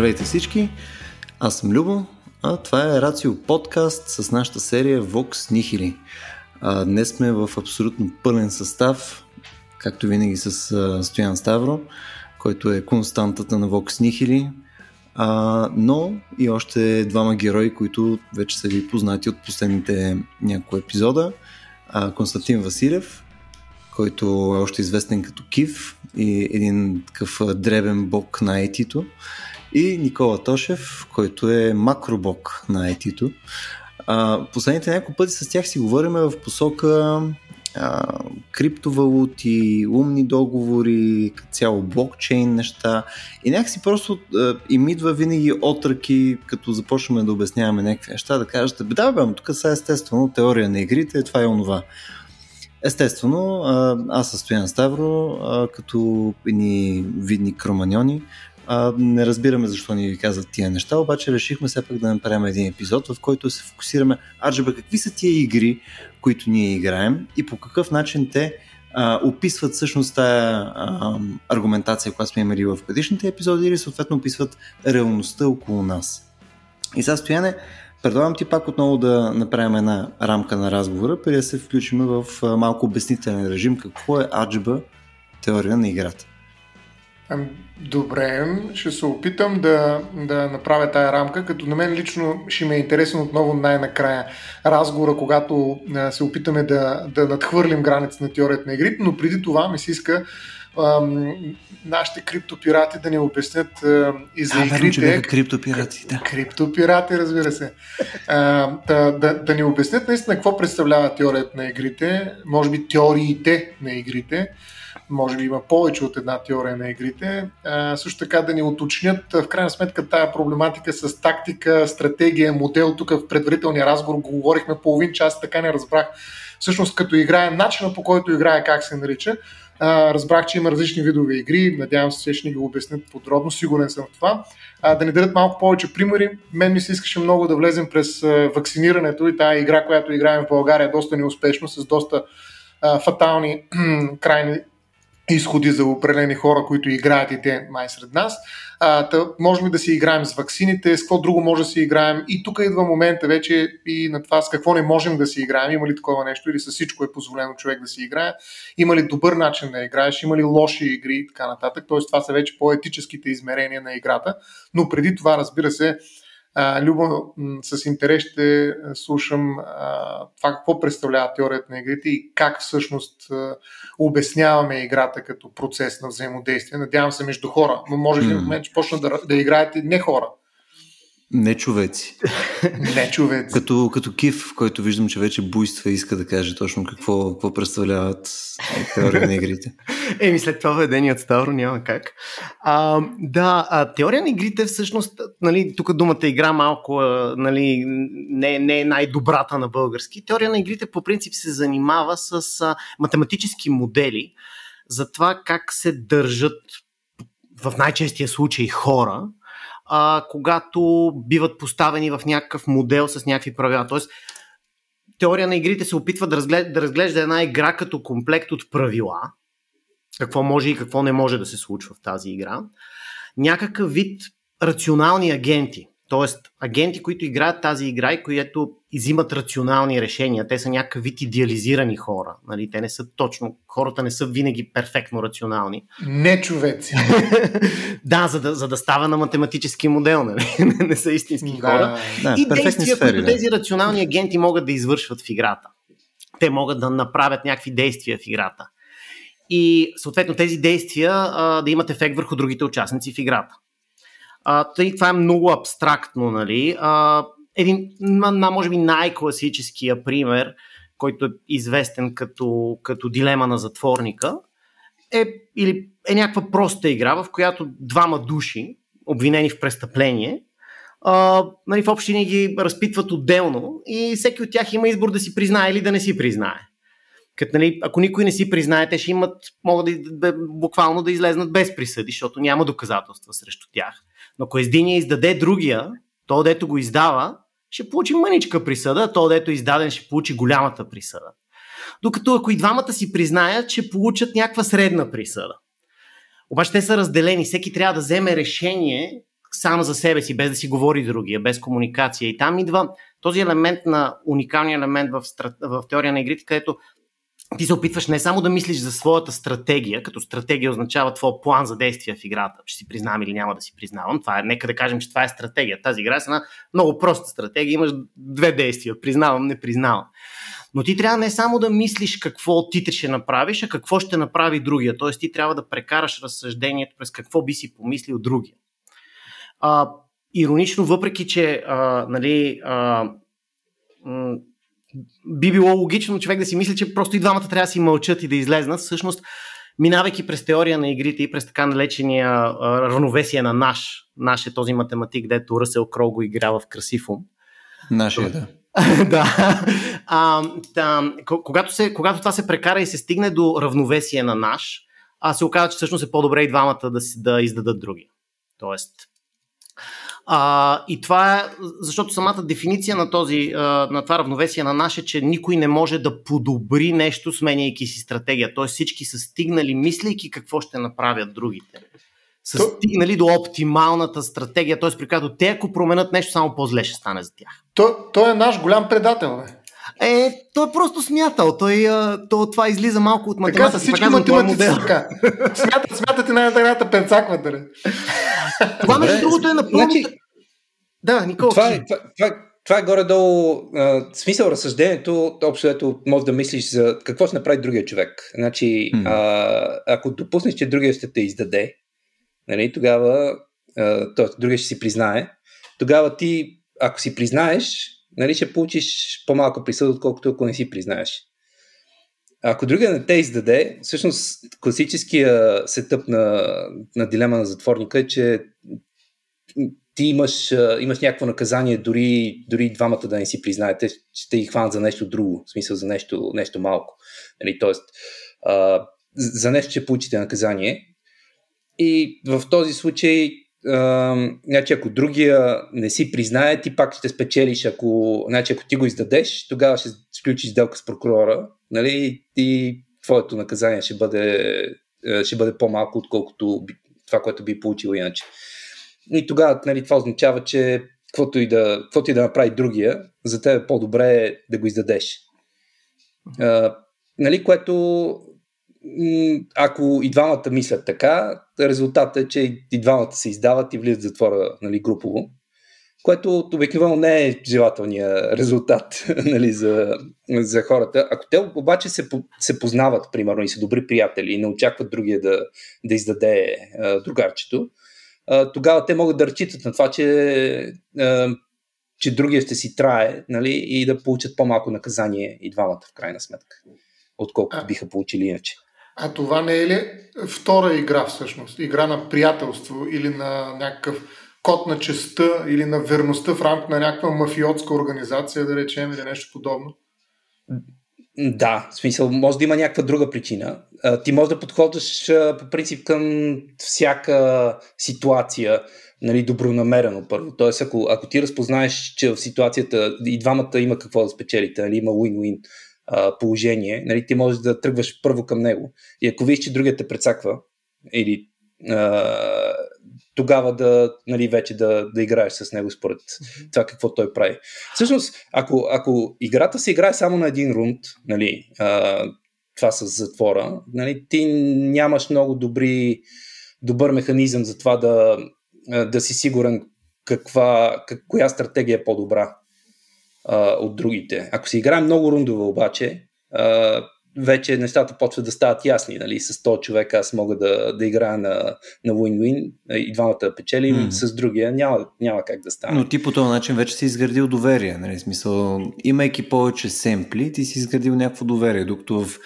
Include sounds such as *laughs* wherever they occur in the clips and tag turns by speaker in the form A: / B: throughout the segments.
A: Здравейте всички, аз съм Любо, а това е Рацио подкаст с нашата серия Vox Nihili. А, днес сме в абсолютно пълен състав, както винаги с а, Стоян Ставро, който е константата на Vox Nihili, а, но и още двама герои, които вече са ви познати от последните няколко епизода. А, Константин Василев, който е още известен като Кив и един такъв дребен бог на IT-то. И Никола Тошев, който е макробок на IT-то. Последните няколко пъти с тях си говорим в посока а, криптовалути, умни договори, цяло блокчейн неща. И някакси просто им идва винаги отръки, като започваме да обясняваме някакви неща, да кажете, бе да, бе, тук са естествено теория на игрите, това е онова. Естествено, аз състоян Ставро, като едни видни кроманьони, не разбираме защо ни ви казват тия неща, обаче решихме все пак да направим един епизод, в който се фокусираме, аджаба, какви са тия игри, които ние играем и по какъв начин те а, описват всъщност тая а, аргументация, която сме имали в предишните епизоди или съответно описват реалността около нас. И сега стояне, Предлагам ти пак отново да направим една рамка на разговора, преди да се включим в малко обяснителен режим какво е аджба теория на играта.
B: Добре, ще се опитам да, да направя тая рамка, като на мен лично ще ме е интересен отново най-накрая разговора, когато се опитаме да, да надхвърлим граница на теорията на игрите, но преди това ми се иска ам, нашите криптопирати да ни обяснят а, и за
A: а,
B: игрите.
A: Верно, криптопирати, да.
B: Криптопирати, разбира се. А, да, да, да ни обяснят наистина какво представлява теорията на игрите, може би теориите на игрите, може би има повече от една теория на игрите. А, също така да ни уточнят в крайна сметка тая проблематика с тактика, стратегия, модел. Тук в предварителния разговор го говорихме половин час, така не разбрах всъщност като играе, начина по който играе, как се нарича. А, разбрах, че има различни видове игри. Надявам се, че ще ни го обяснят подробно. Сигурен съм в това. А, да ни дадат малко повече примери. Мен ми се искаше много да влезем през а, вакцинирането и тази игра, която играем в България доста неуспешно, с доста а, фатални *clears throat* крайни изходи за определени хора, които играят и те май сред нас. А, та, можем да си играем с ваксините, с какво друго може да си играем. И тук идва момента вече и на това с какво не можем да си играем. Има ли такова нещо или с всичко е позволено човек да си играе. Има ли добър начин да играеш, има ли лоши игри и така нататък. Тоест това са вече по-етическите измерения на играта. Но преди това, разбира се, а, Любо, с интерес ще слушам а, това какво представлява теорията на игрите и как всъщност а, обясняваме играта като процес на взаимодействие. Надявам се между хора, но може ли в момент, че почна да, да играете не хора?
A: Не човеци. *laughs*
B: не човеци.
A: Като, като Кив, който виждам, че вече буйства иска да каже точно какво, какво представляват теория на игрите. *laughs*
C: Еми, след това ведение от Ставро няма как. А, да, а, теория на игрите всъщност, нали, тук думата игра малко нали, не, не е най-добрата на български. Теория на игрите по принцип се занимава с а, математически модели за това как се държат в най-честия случай хора а, когато биват поставени в някакъв модел с някакви правила. Тоест, теория на игрите се опитва да разглежда, да разглежда една игра като комплект от правила, какво може и какво не може да се случва в тази игра. Някакъв вид рационални агенти, т.е. агенти, които играят тази игра и които изимат рационални решения. Те са някакъв вид идеализирани хора. Нали? Те не са точно, хората не са винаги перфектно рационални.
B: Не човеци. *laughs*
C: да, за да, за да става на математически модел. Нали? *laughs* не са истински
B: Да.
C: хора.
A: Да,
C: и действия,
A: сфери,
C: които
A: да.
C: тези рационални агенти могат да извършват в играта. Те могат да направят някакви действия в играта. И съответно тези действия а, да имат ефект върху другите участници в играта. А, тъй, това е много абстрактно, нали? А, един, на, може би най-класическия пример, който е известен като, като дилема на затворника, е, или е някаква проста игра, в която двама души, обвинени в престъпление, а, нали, в общини ги разпитват отделно и всеки от тях има избор да си признае или да не си признае. Като, нали, ако никой не си признае, те ще имат, могат да, да, буквално да излезнат без присъди, защото няма доказателства срещу тях. Но ако единия издаде другия, то дето го издава, ще получи мъничка присъда, то дето е издаден ще получи голямата присъда. Докато ако и двамата си признаят, ще получат някаква средна присъда. Обаче те са разделени, всеки трябва да вземе решение сам за себе си, без да си говори другия, без комуникация. И там идва този елемент на уникалния елемент в, страт... в теория на игрите, където ти се опитваш не само да мислиш за своята стратегия, като стратегия означава твой план за действие в играта, ще си признавам или няма да си признавам. Това е, нека да кажем, че това е стратегия. Тази игра е една много проста стратегия. Имаш две действия. Признавам, не признавам. Но ти трябва не само да мислиш какво ти ще направиш, а какво ще направи другия. Тоест ти трябва да прекараш разсъждението през какво би си помислил другия. А, иронично, въпреки че а, нали, а, би било логично човек да си мисли, че просто и двамата трябва да си мълчат и да излезнат, всъщност минавайки през теория на игрите и през така налечения равновесие на наш, наш е този математик, дето Ръсел Кроу го играва в красив ум.
A: Нашия, да. *laughs*
C: да. А, да когато, се, когато това се прекара и се стигне до равновесие на наш, а се оказа, че всъщност е по-добре и двамата да, си, да издадат други. Тоест, а, и това е, защото самата дефиниция на, този, на това равновесие на наше, че никой не може да подобри нещо, сменяйки си стратегия. Тоест всички са стигнали, мислейки какво ще направят другите. Са то... стигнали до оптималната стратегия, т.е. при която те, ако променят нещо, само по-зле ще стане за тях.
B: То, той е наш голям предател, не?
C: Е, той е просто смятал. Той, то, това излиза малко от математика.
B: Така са всички математици така. Смятат, смятат и най-накрая пенцакват.
C: Това между другото е напълно... Значи, да, Никола.
D: Това, е, това, това, това е горе-долу а, смисъл разсъждението, общо ето може да мислиш за какво ще направи другия човек. Значи, mm. а, ако допуснеш, че другия ще те издаде, нали, тогава, т.е. другия ще си признае, тогава ти, ако си признаеш, нали, ще получиш по-малко присъда, отколкото ако не си признаеш. Ако другия не те издаде, всъщност класическия сетъп на, на дилема на затворника е, че ти имаш, имаш някакво наказание, дори, дори двамата да не си признаете, ще ги хванат за нещо друго, в смисъл за нещо, нещо малко. Нали, тоест, а, за нещо ще получите наказание. И в този случай, значи, ако другия не си признае, ти пак ще спечелиш. Ако, значи, ако ти го издадеш, тогава ще сключиш сделка с прокурора нали, и твоето наказание ще бъде, ще бъде по-малко, отколкото това, което би получил иначе. И тогава нали, това означава, че каквото и, да, каквото и да направи другия, за теб е по-добре да го издадеш. А, нали, което ако и двамата мислят така, резултатът е, че и двамата се издават и влизат в затвора нали, групово, което обикновено не е желателният резултат *laughs* нали, за, за хората. Ако те обаче се, се познават, примерно, и са добри приятели и не очакват другия да, да издаде а, другарчето, тогава те могат да разчитат на това, че, че другия ще си трае нали, и да получат по-малко наказание и двамата в крайна сметка, отколкото биха получили иначе.
B: А това не е ли втора игра всъщност? Игра на приятелство или на някакъв код на честа или на верността в рамките на някаква мафиотска организация, да речем, или нещо подобно?
D: Да, в смисъл, може да има някаква друга причина. Ти може да подходиш по принцип към всяка ситуация нали, добронамерено първо. Тоест, ако, ако ти разпознаеш, че в ситуацията и двамата има какво да спечелите, нали, има win-win положение, нали, ти можеш да тръгваш първо към него. И ако виж, че другият те прецаква или тогава да, нали, вече да, да играеш с него според mm-hmm. това какво той прави. Всъщност, ако, ако играта се играе само на един рунд, нали, а, това с затвора, нали, ти нямаш много добри, добър механизъм за това да, да си сигурен каква, как, коя стратегия е по-добра а, от другите. Ако се играе много рундове обаче, а, вече нещата почват да стават ясни. Нали? С 100 човека аз мога да, да играя на, на win-win и двамата печелим, mm. с другия няма, няма как да стане.
A: Но ти по този начин вече си изградил доверие. Нали? Смисъл, имайки повече семпли, ти си изградил някакво доверие, докато в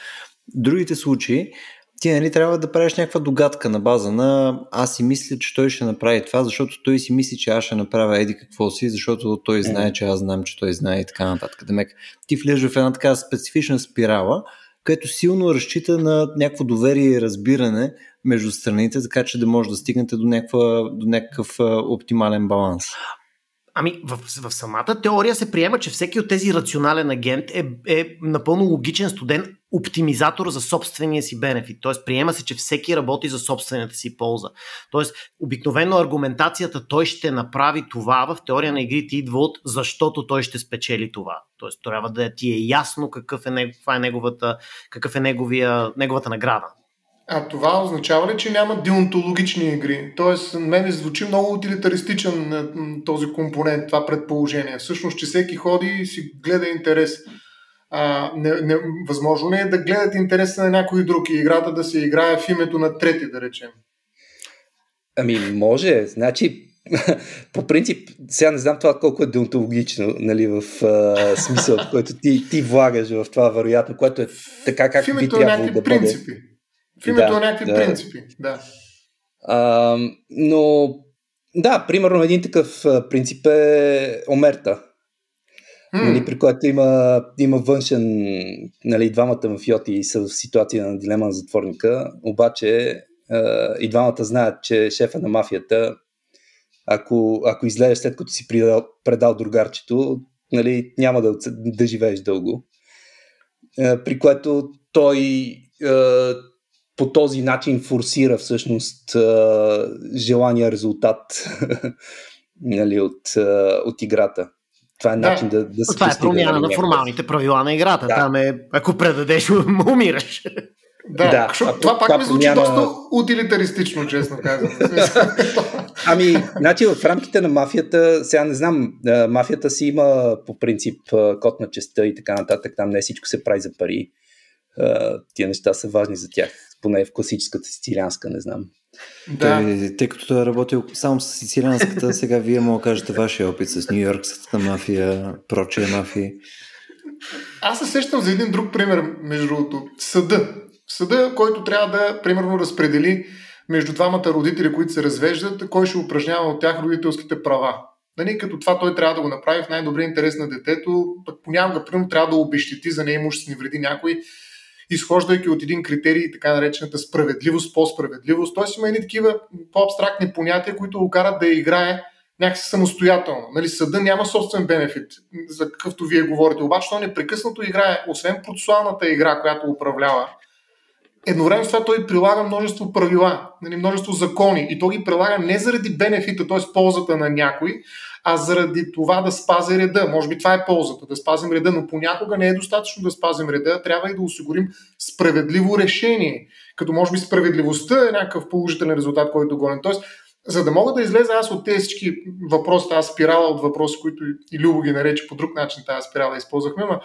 A: другите случаи ти нали, трябва да правиш някаква догадка на база на аз си мисля, че той ще направи това, защото той си мисли, че аз ще направя еди какво си, защото той знае, че аз знам, че той знае и така нататък. Демек, ти влезеш в една така специфична спирала, където силно разчита на някакво доверие и разбиране между страните, така че да може да стигнете до, някаква, до някакъв оптимален баланс.
C: Ами, в, в самата теория се приема, че всеки от тези рационален агент е, е напълно логичен студент, оптимизатор за собствения си бенефит. Тоест, приема се, че всеки работи за собствената си полза. Тоест, обикновено аргументацията той ще направи това в теория на игрите идва от защото той ще спечели това. Тоест, трябва да ти е ясно какъв е, каква е неговата, какъв е неговия, неговата награда.
B: А това означава ли, че няма деонтологични игри? Тоест, мен звучи много утилитаристичен този компонент, това предположение. Всъщност, че всеки ходи и си гледа интерес. А, не, не, възможно ли е да гледат интереса на някой друг и играта да се играе в името на трети, да речем?
D: Ами, може. Значи, *laughs* по принцип, сега не знам това колко е деонтологично, нали, в а, смисъл, в който ти, ти влагаш в това, вероятно, което е така, както би трябвало да бъде.
B: принципи. В името да, на някакви да. принципи, да.
D: А, но, да, примерно един такъв принцип е омерта. Mm. Нали, при което има, има външен, нали, двамата мафиоти са в ситуация на дилема на затворника, обаче и двамата знаят, че шефа на мафията, ако, ако излезеш след като си предал, предал другарчето, нали, няма да, да живееш дълго. при което той по този начин форсира всъщност желания резултат *laughs* нали, от, от играта. Това е начин да, да
C: се Това е промяна на формалните правила на играта. Да. Там е, ако предадеш, *laughs* умираш.
B: Да, да а, това пак ми звучи промяна... доста утилитаристично, честно казвам. *laughs*
D: ами, значи в рамките на мафията, сега не знам, мафията си има по принцип код на честа и така нататък, там не всичко се прави за пари. Тия неща са важни за тях поне в класическата сицилианска, не знам.
A: Да. Той, тъй като той е работил само с сицилианската, *laughs* сега вие му кажете вашия опит с Нью Йоркската мафия, прочия мафия.
B: Аз се сещам за един друг пример, между другото. Съда. Съда, който трябва да, примерно, разпредели между двамата родители, които се развеждат, кой ще упражнява от тях родителските права. Нали, като това той трябва да го направи в най-добрия интерес на детето, пък понякога, примерно, трябва да обещети за неимуществени вреди някой, изхождайки от един критерий, така наречената справедливост, по-справедливост. Тоест има едни такива по-абстрактни понятия, които го карат да играе някакси самостоятелно. Нали, съда няма собствен бенефит, за какъвто вие говорите. Обаче той непрекъснато играе, освен процесуалната игра, която управлява, едновременно с това той прилага множество правила, нали, множество закони и той ги прилага не заради бенефита, т.е. ползата на някой, а заради това да спази реда. Може би това е ползата, да спазим реда, но понякога не е достатъчно да спазим реда, трябва и да осигурим справедливо решение. Като може би справедливостта е някакъв положителен резултат, който гоним. Тоест, за да мога да излеза аз от тези всички въпроси, тази спирала от въпроси, които и Любо ги нарече по друг начин, тази спирала използвахме, но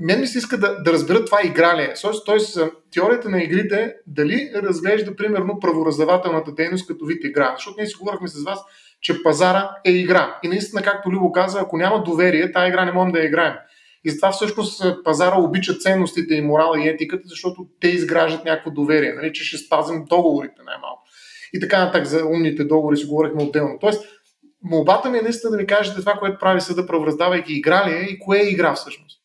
B: мен ми се иска да, да разбера това игра ли е. Тоест, теорията на игрите дали разглежда примерно правораздавателната дейност като вид игра. Защото ние си говорихме с вас, че пазара е игра. И наистина, както Любо каза, ако няма доверие, тази игра не можем да я играем. И затова всъщност пазара обича ценностите и морала и етиката, защото те изграждат някакво доверие, нали, че ще спазим договорите най-малко. И така нататък за умните договори си говорихме отделно. Тоест, молбата ми е наистина да ми кажете това, което прави съда, правораздавайки игра ли е и кое е игра всъщност.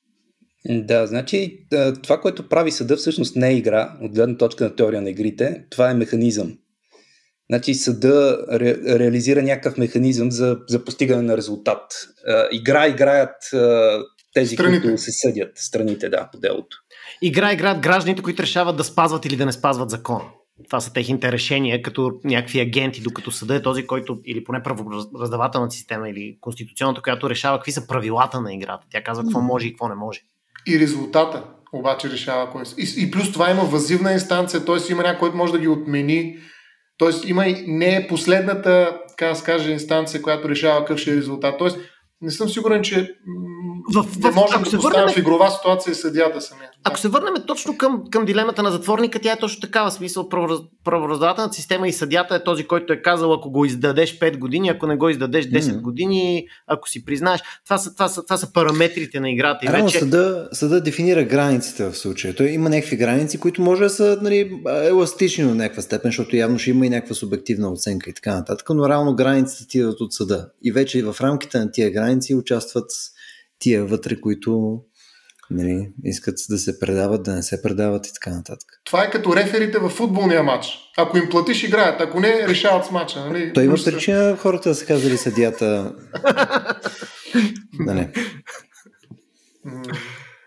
D: Да, значи това, което прави съда всъщност не е игра, от гледна точка на теория на игрите, това е механизъм. Значи съда ре, реализира някакъв механизъм за, за постигане на резултат. Игра играят тези, страните. които се съдят, страните, да, по делото.
C: Игра играят гражданите, които решават да спазват или да не спазват закон. Това са техните решения като някакви агенти, докато съда е този, който или поне правораздавателната система или конституционната, която решава какви са правилата на играта. Тя казва какво може и какво не може.
B: И резултата обаче решава кой. И, и плюс това има възивна инстанция, т.е. има някой, който може да ги отмени. Т.е. има и не е последната, така да се каже, инстанция, която решава какъв ще е резултат. Тоест, не съм сигурен, че в, в, не можем да поставим върнем... в игрова ситуация съдята самия.
C: Ако се върнем точно към, към дилемата на затворника, тя е точно такава. Смисъл, правораздавателната система и съдята е този, който е казал, ако го издадеш 5 години, ако не го издадеш 10 mm-hmm. години, ако си признаеш. Това са, това са, това са параметрите на играта.
A: И вече... съда, съда дефинира границите в случая. Той има някакви граници, които може да са нали, еластични до някаква степен, защото явно ще има и някаква субективна оценка и така нататък, но реално границите ти идват от съда. И вече в рамките на тия граници участват тия вътре, които нали, искат да се предават, да не се предават и така нататък.
B: Това е като реферите в футболния матч. Ако им платиш, играят. Ако не, решават с матча. Нали?
A: Той има причина хората да са казали съдията. *laughs* да не.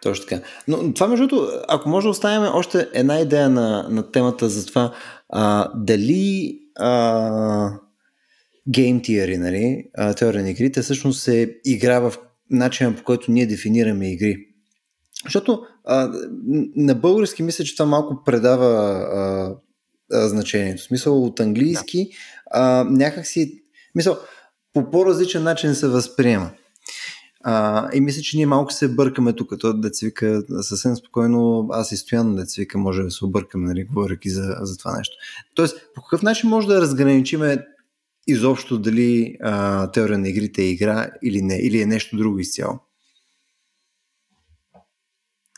A: Точно така. Но това, между другото, ако може да оставим още една идея на, на темата за това, а, дали а, гейм тиери, нали, теория на игрите, всъщност се игра в начина по който ние дефинираме игри. Защото а, на български мисля, че това малко предава а, а, значението. В смисъл от английски да. а, някакси, мисъл, по по-различен начин се възприема. А, и мисля, че ние малко се бъркаме тук. То деца вика съвсем спокойно, аз и стояно деца вика, може да се объркаме, нали, говоряки за, за това нещо. Тоест, по какъв начин може да разграничиме изобщо дали а, теория на игрите е игра или не, или е нещо друго изцяло?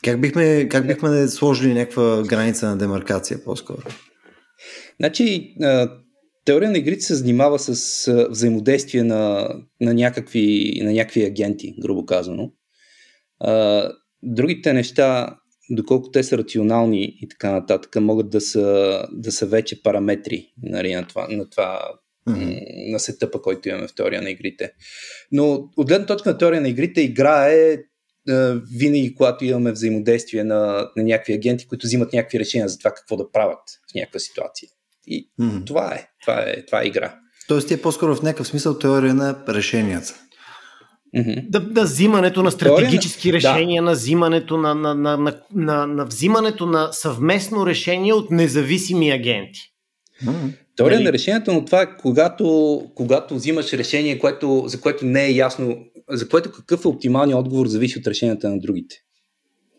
A: Как бихме, как бихме сложили някаква граница на демаркация по-скоро?
D: Значи, теория на игрите се занимава с взаимодействие на, на, някакви, на някакви агенти, грубо казано. Другите неща, доколко те са рационални и така нататък, могат да са, да са вече параметри нали, на това, на, това mm-hmm. на сетъпа, който имаме в теория на игрите. Но от гледна точка на теория на игрите, игра е винаги, когато имаме взаимодействие на, на някакви агенти, които взимат някакви решения за това какво да правят в някаква ситуация. И mm-hmm. това е. Това е, това е игра.
A: Тоест ти е по-скоро в някакъв смисъл теория на решенията.
C: Mm-hmm. Да, да, взимането на стратегически на... решения, да. на, взимането на, на, на, на, на, на взимането на съвместно решение от независими агенти.
D: Mm-hmm. Теория нали? на решението, но това е когато, когато взимаш решение, което, за което не е ясно, за което какъв е оптималният отговор, зависи от решенията на другите,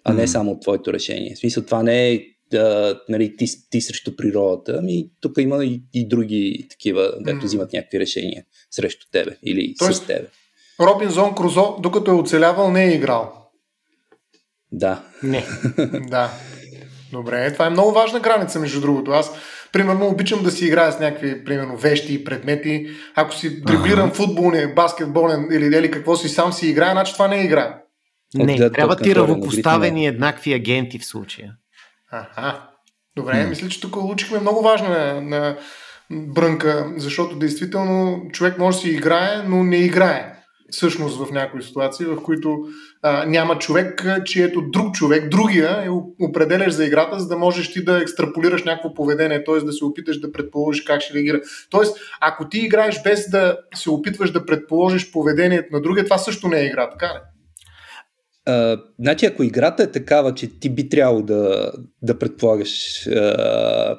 D: а mm-hmm. не само от твоето решение. В смисъл, това не е да, нали, ти, ти срещу природата, ами тук има и, и други такива, дето mm. взимат някакви решения срещу тебе или Тоест, с тебе.
B: Робинзон Крузо, докато е оцелявал, не е играл.
D: Да.
C: Не.
B: да. Добре, това е много важна граница, между другото. Аз, примерно, обичам да си играя с някакви, примерно, вещи и предмети. Ако си дриблирам ага. футболен, баскетболен или, или какво си сам си играя, значи това не е игра.
C: Не, трябва ти равнопоставени еднакви агенти в случая.
B: Аха. Добре, mm. мисля, че тук учихме много важна на брънка, защото действително човек може да си играе, но не играе всъщност в някои ситуации, в които а, няма човек, чието друг човек, другия, е определяш за играта, за да можеш ти да екстраполираш някакво поведение, т.е. да се опиташ да предположиш как ще реагира. Тоест, ако ти играеш без да се опитваш да предположиш поведението на другия, това също не е игра, така ли?
D: Uh, значи, ако играта е такава, че ти би трябвало да, да предполагаш uh,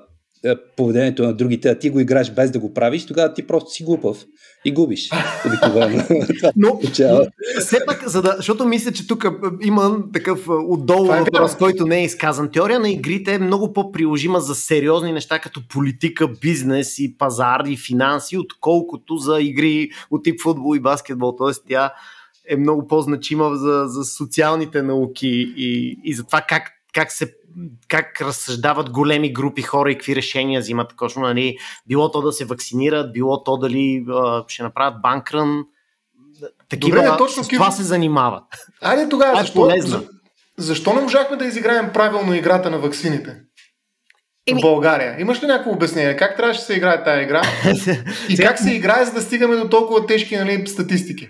D: поведението на другите, а ти го играеш без да го правиш, тогава ти просто си глупав и губиш. *laughs* Обикновено.
C: но, *laughs* все пак, за да, защото мисля, че тук има такъв отдолу е въпрос, който не е изказан. Теория на игрите е много по-приложима за сериозни неща, като политика, бизнес и пазар и финанси, отколкото за игри от тип футбол и баскетбол. Тоест тя е много по-значима за, за социалните науки и, и за това как, как се как разсъждават големи групи хора и какви решения взимат. Точно, нали, било то да се вакцинират, било то дали а, ще направят банкрън. Такива, Добре, точно с това се занимават.
B: Айде тогава, е защо, за, защо не можахме да изиграем правилно играта на ваксините? Еми... В България. Имаш ли някакво обяснение? Как трябваше да се играе тази игра? *laughs* И как се играе, за да стигаме до толкова тежки нали, статистики?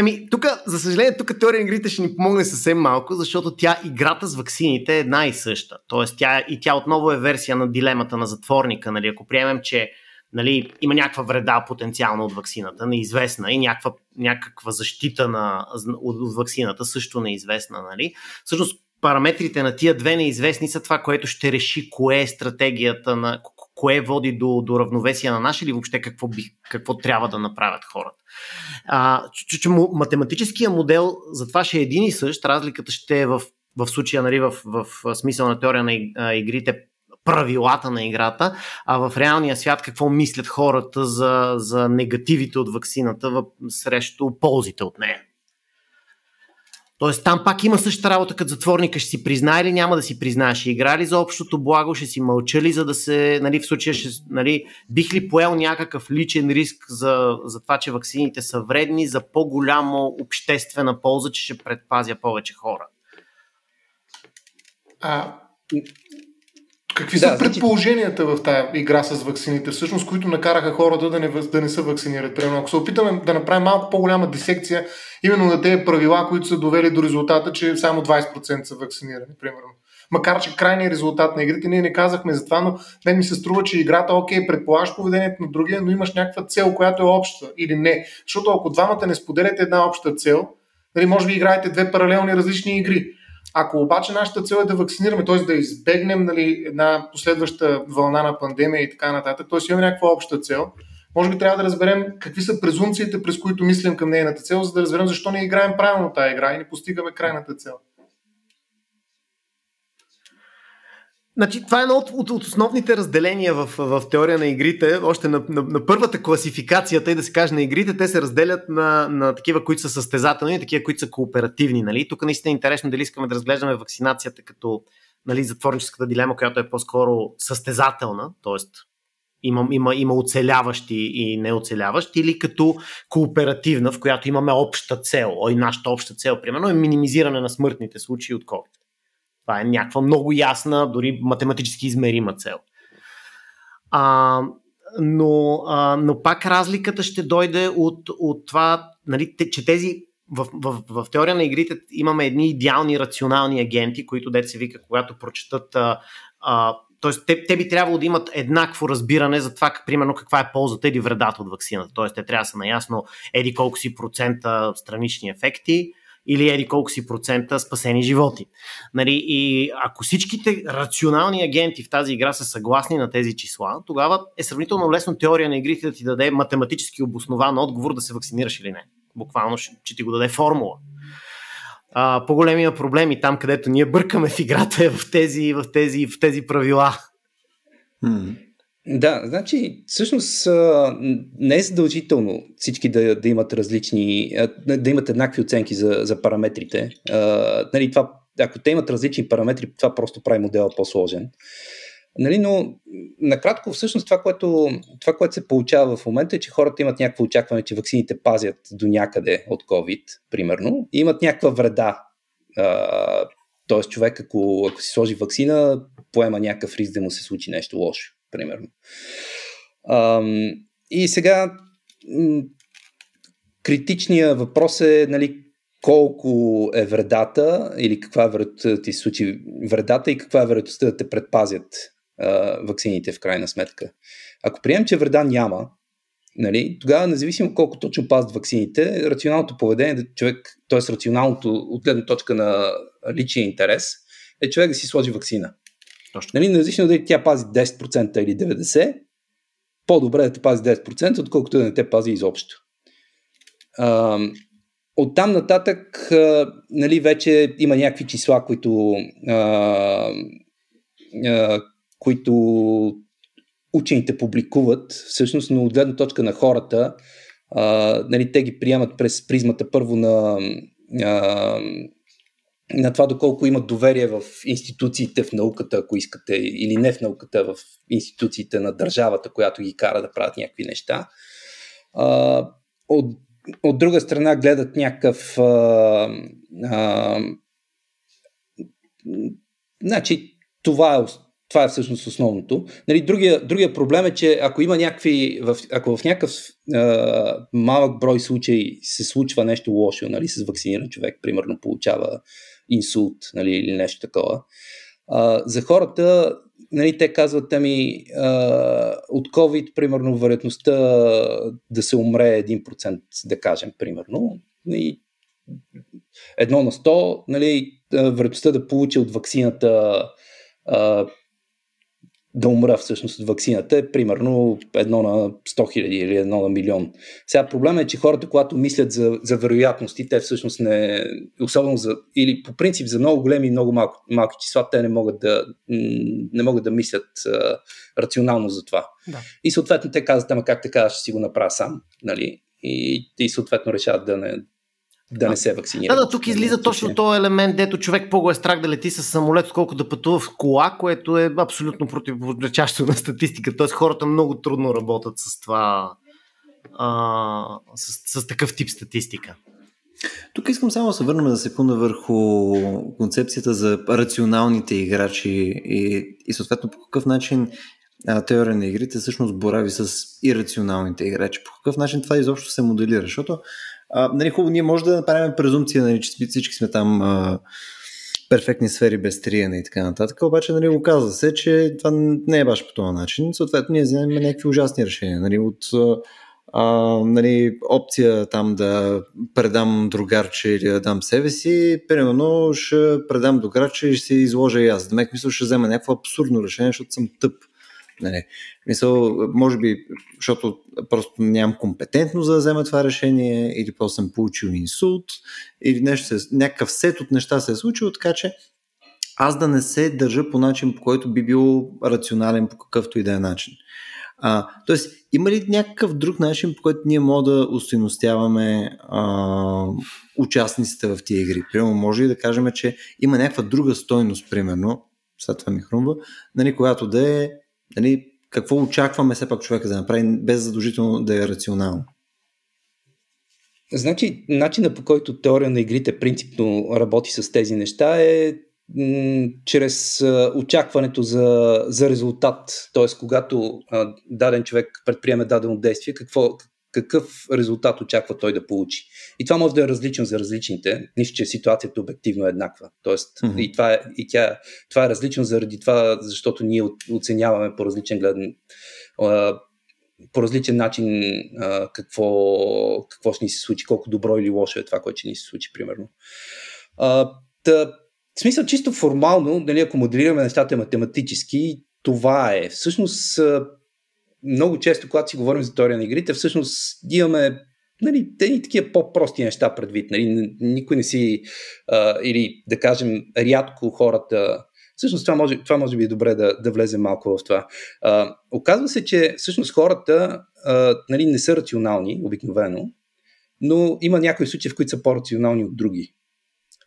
C: Еми, тук, за съжаление, тук теория на игрите ще ни помогне съвсем малко, защото тя, играта с ваксините е една и съща. Тоест, тя, и тя отново е версия на дилемата на затворника. Нали? Ако приемем, че нали, има някаква вреда потенциална от ваксината, неизвестна и някаква, някаква защита на, от, от ваксината също неизвестна. Нали? Всъщност, параметрите на тия две неизвестни са това, което ще реши кое е стратегията на кое води до, до равновесие на наш или въобще какво, би, какво трябва да направят хората. А, че, че математическия модел за това ще е един и същ, разликата ще е в, в случая, нали, в, в, смисъл на теория на игрите, правилата на играта, а в реалния свят какво мислят хората за, за негативите от вакцината в, срещу ползите от нея. Тоест там пак има същата работа като затворника. Ще си признае или няма да си признае? Ще игра ли за общото благо? Ще си мълча ли, за да се... Нали, в случая ще, нали, бих ли поел някакъв личен риск за, за това, че ваксините са вредни, за по-голяма обществена полза, че ще предпазя повече хора?
B: А, Какви да, са значи- предположенията в тази игра с вакцините, всъщност, които накараха хората да не, да не са вакцинирани? Примерно, ако се опитаме да направим малко по-голяма дисекция, именно на тези правила, които са довели до резултата, че само 20% са вакцинирани, примерно. Макар, че крайният резултат на игрите, ние не казахме за това, но мен ми се струва, че играта, окей, предполагаш поведението на другия, но имаш някаква цел, която е обща или не. Защото ако двамата не споделяте една обща цел, нали, може би играете две паралелни различни игри. Ако обаче нашата цел е да вакцинираме, т.е. да избегнем нали, една последваща вълна на пандемия и така нататък, т.е. имаме някаква обща цел, може би трябва да разберем какви са презумциите, през които мислим към нейната цел, за да разберем защо не играем правилно тази игра и не постигаме крайната цел.
C: Значи, това е едно от, от, от основните разделения в, в теория на игрите. Още на, на, на първата класификация, тъй да се каже на игрите, те се разделят на, на такива, които са състезателни и такива, които са кооперативни. Нали? Тук наистина е интересно дали искаме да разглеждаме вакцинацията като нали, затворническата дилема, която е по-скоро състезателна, т.е. Има, има, има оцеляващи и неоцеляващи, или като кооперативна, в която имаме обща цел. И нашата обща цел, примерно, е минимизиране на смъртните случаи от COVID. Това е някаква много ясна, дори математически измерима цел. А, но, а, но пак разликата ще дойде от, от това, нали, че тези в, в, в, теория на игрите имаме едни идеални рационални агенти, които деца вика, когато прочетат. А, а, Тоест, те, те би трябвало да имат еднакво разбиране за това, как, примерно, каква е ползата или вредата от вакцината. Тоест, те трябва да са наясно еди колко си процента странични ефекти, или еди колко си процента спасени животи. Нали, и ако всичките рационални агенти в тази игра са съгласни на тези числа, тогава е сравнително лесно теория на игрите да ти даде математически обоснован отговор да се вакцинираш или не. Буквално ще ти го даде формула. А, по-големия проблем и там, където ние бъркаме в играта е в тези, в тези, в тези правила.
D: Hmm. Да, значи всъщност не е задължително всички да, да имат различни, да имат еднакви оценки за, за параметрите. нали, това, ако те имат различни параметри, това просто прави модела по-сложен. Нали, но накратко, всъщност това което, това, което се получава в момента е, че хората имат някакво очакване, че ваксините пазят до някъде от COVID, примерно, и имат някаква вреда. Тоест човек, ако, ако си сложи вакцина, поема някакъв риск да му се случи нещо лошо примерно. Ам, и сега критичният въпрос е нали, колко е вредата или каква е да ти случи вредата и каква е вероятността да те предпазят а, вакцините в крайна сметка. Ако приемем, че вреда няма, нали, тогава независимо колко точно пазят вакцините, рационалното поведение на човек, т.е. рационалното от гледна точка на личния интерес, е човек да си сложи вакцина. Точно. Нали, независимо дали тя пази 10% или 90%, по-добре да те пази 10%, отколкото да не те пази изобщо. А, от там нататък а, нали, вече има някакви числа, които, а, а, които учените публикуват, всъщност, но от гледна точка на хората, а, нали, те ги приемат през призмата първо на а, на това доколко имат доверие в институциите в науката, ако искате, или не в науката, в институциите на държавата, която ги кара да правят някакви неща. А, от, от друга страна гледат някакъв а, а, значи това е, това е всъщност основното. Нали, другия, другия проблем е, че ако има някакви, ако в някакъв а, малък брой случаи се случва нещо лошо, нали, с вакциниран човек, примерно получава инсулт нали, или нещо такова. А, за хората, нали, те казват, ами, а, от COVID, примерно, вероятността да се умре 1%, да кажем, примерно, и едно на 100, нали, вероятността да получи от вакцината да умра всъщност от вакцината е примерно едно на 100 хиляди или едно на милион. Сега проблема е, че хората, когато мислят за, за вероятности, те всъщност не, особено за, или по принцип за много големи и много малко, малки числа, те не могат да, не могат да мислят а, рационално за това. Да. И съответно те казват, ама как така ще си го направя сам, нали? И, и съответно решават да не, да не се вакцинира.
C: Да, да, тук излиза точно този елемент, дето човек по-го е страх да лети с самолет, отколкото да пътува в кола, което е абсолютно противоречащо на статистика. Тоест хората много трудно работят с това, а, с, с такъв тип статистика.
A: Тук искам само да се върнем за секунда върху концепцията за рационалните играчи и, и съответно по какъв начин а, теория на игрите всъщност борави с ирационалните играчи. По какъв начин това изобщо се моделира? Защото нали, хубаво, ние може да направим презумпция, нали, че всички сме там а, перфектни сфери без триене и така нататък, обаче нали, оказва се, че това не е баш по този начин. Съответно, ние вземем някакви ужасни решения. Нали, от а, нали, опция там да предам другарче или да дам себе си, примерно ще предам другарче и ще се изложа и аз. Демек, мисля, ще взема някакво абсурдно решение, защото съм тъп. Нали. Мисъл, може би, защото просто нямам компетентност за да взема това решение, или просто съм получил инсулт, или нещо се, някакъв сет от неща се е случило, така че аз да не се държа по начин, по който би бил рационален по какъвто и да е начин. А, тоест, има ли някакъв друг начин, по който ние можем да устойностяваме участниците в тия игри? Примерно, може ли да кажем, че има някаква друга стойност, примерно, след това ми хрумва, нали, която да е нали, какво очакваме все пак човека да направи, без задължително да е рационално.
D: Значи, начина по който теория на игрите принципно работи с тези неща е чрез очакването за, за резултат. Т.е. когато а, даден човек предприеме дадено действие, какво, какъв резултат очаква той да получи. И това може да е различно за различните, нищо, че ситуацията обективно е еднаква. Тоест, mm-hmm. и, това е, и тя, това е различно заради това, защото ние оценяваме по различен гледен, по различен начин какво, какво ще ни се случи, колко добро или лошо е това, което ще ни се случи, примерно. Та, в смисъл, чисто формално, нали, ако моделираме нещата математически, това е. Всъщност, много често, когато си говорим за теория на игрите, всъщност имаме нали, те такива по-прости неща предвид. Нали, никой не си, а, или да кажем, рядко хората. Всъщност това може, това може би е добре да, да влезе малко в това. А, оказва се, че всъщност хората а, нали, не са рационални обикновено, но има някои случаи, в които са по-рационални от други.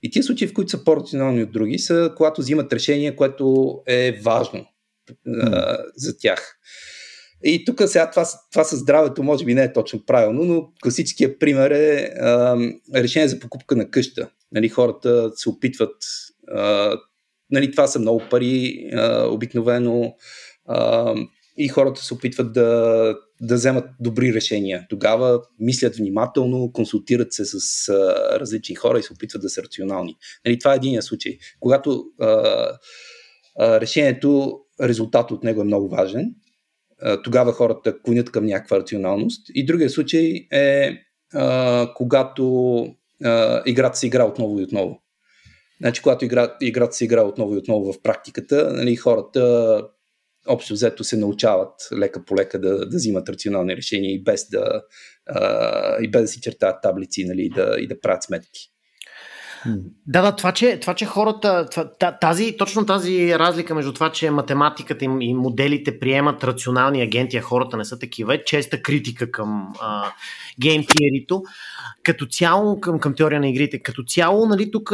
D: И тия случаи, в които са по-рационални от други, са когато взимат решение, което е важно а, за тях. И тук сега това, това със здравето може би не е точно правилно, но класическият пример е а, решение за покупка на къща. Нали, хората се опитват, а, нали, това са много пари, а, обикновено а, и хората се опитват да, да вземат добри решения. Тогава мислят внимателно, консултират се с а, различни хора и се опитват да са рационални. Нали, това е един случай. Когато а, а, решението, резултат от него е много важен, тогава хората клонят към някаква рационалност. И другия случай е а, когато а, играта се игра отново и отново. Значи, когато игра, играта се игра отново и отново в практиката, нали, хората общо взето се научават лека по лека да, да взимат рационални решения и без да, а, и без да си чертаят таблици нали, и, да, и да правят сметки.
C: Да, да, това че, това, че хората, тази, точно тази разлика между това, че математиката и моделите приемат рационални агенти, а хората не са такива, е честа критика към геймтиерито. Като цяло, към, към теория на игрите, като цяло, нали, тук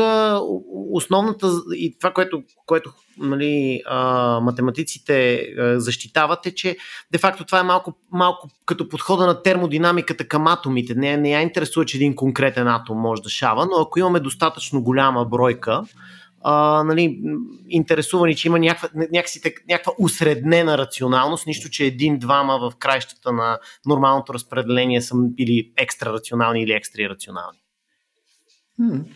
C: основната и това, което, което нали, а, математиците а, защитават е, че де-факто това е малко, малко като подхода на термодинамиката към атомите. Не, не я интересува, че един конкретен атом може да шава, но ако имаме достатъчно голяма бройка, а, нали, интересувани, че има някаква, усреднена рационалност, нищо, че един-двама в краищата на нормалното разпределение са или екстра рационални или екстра рационални.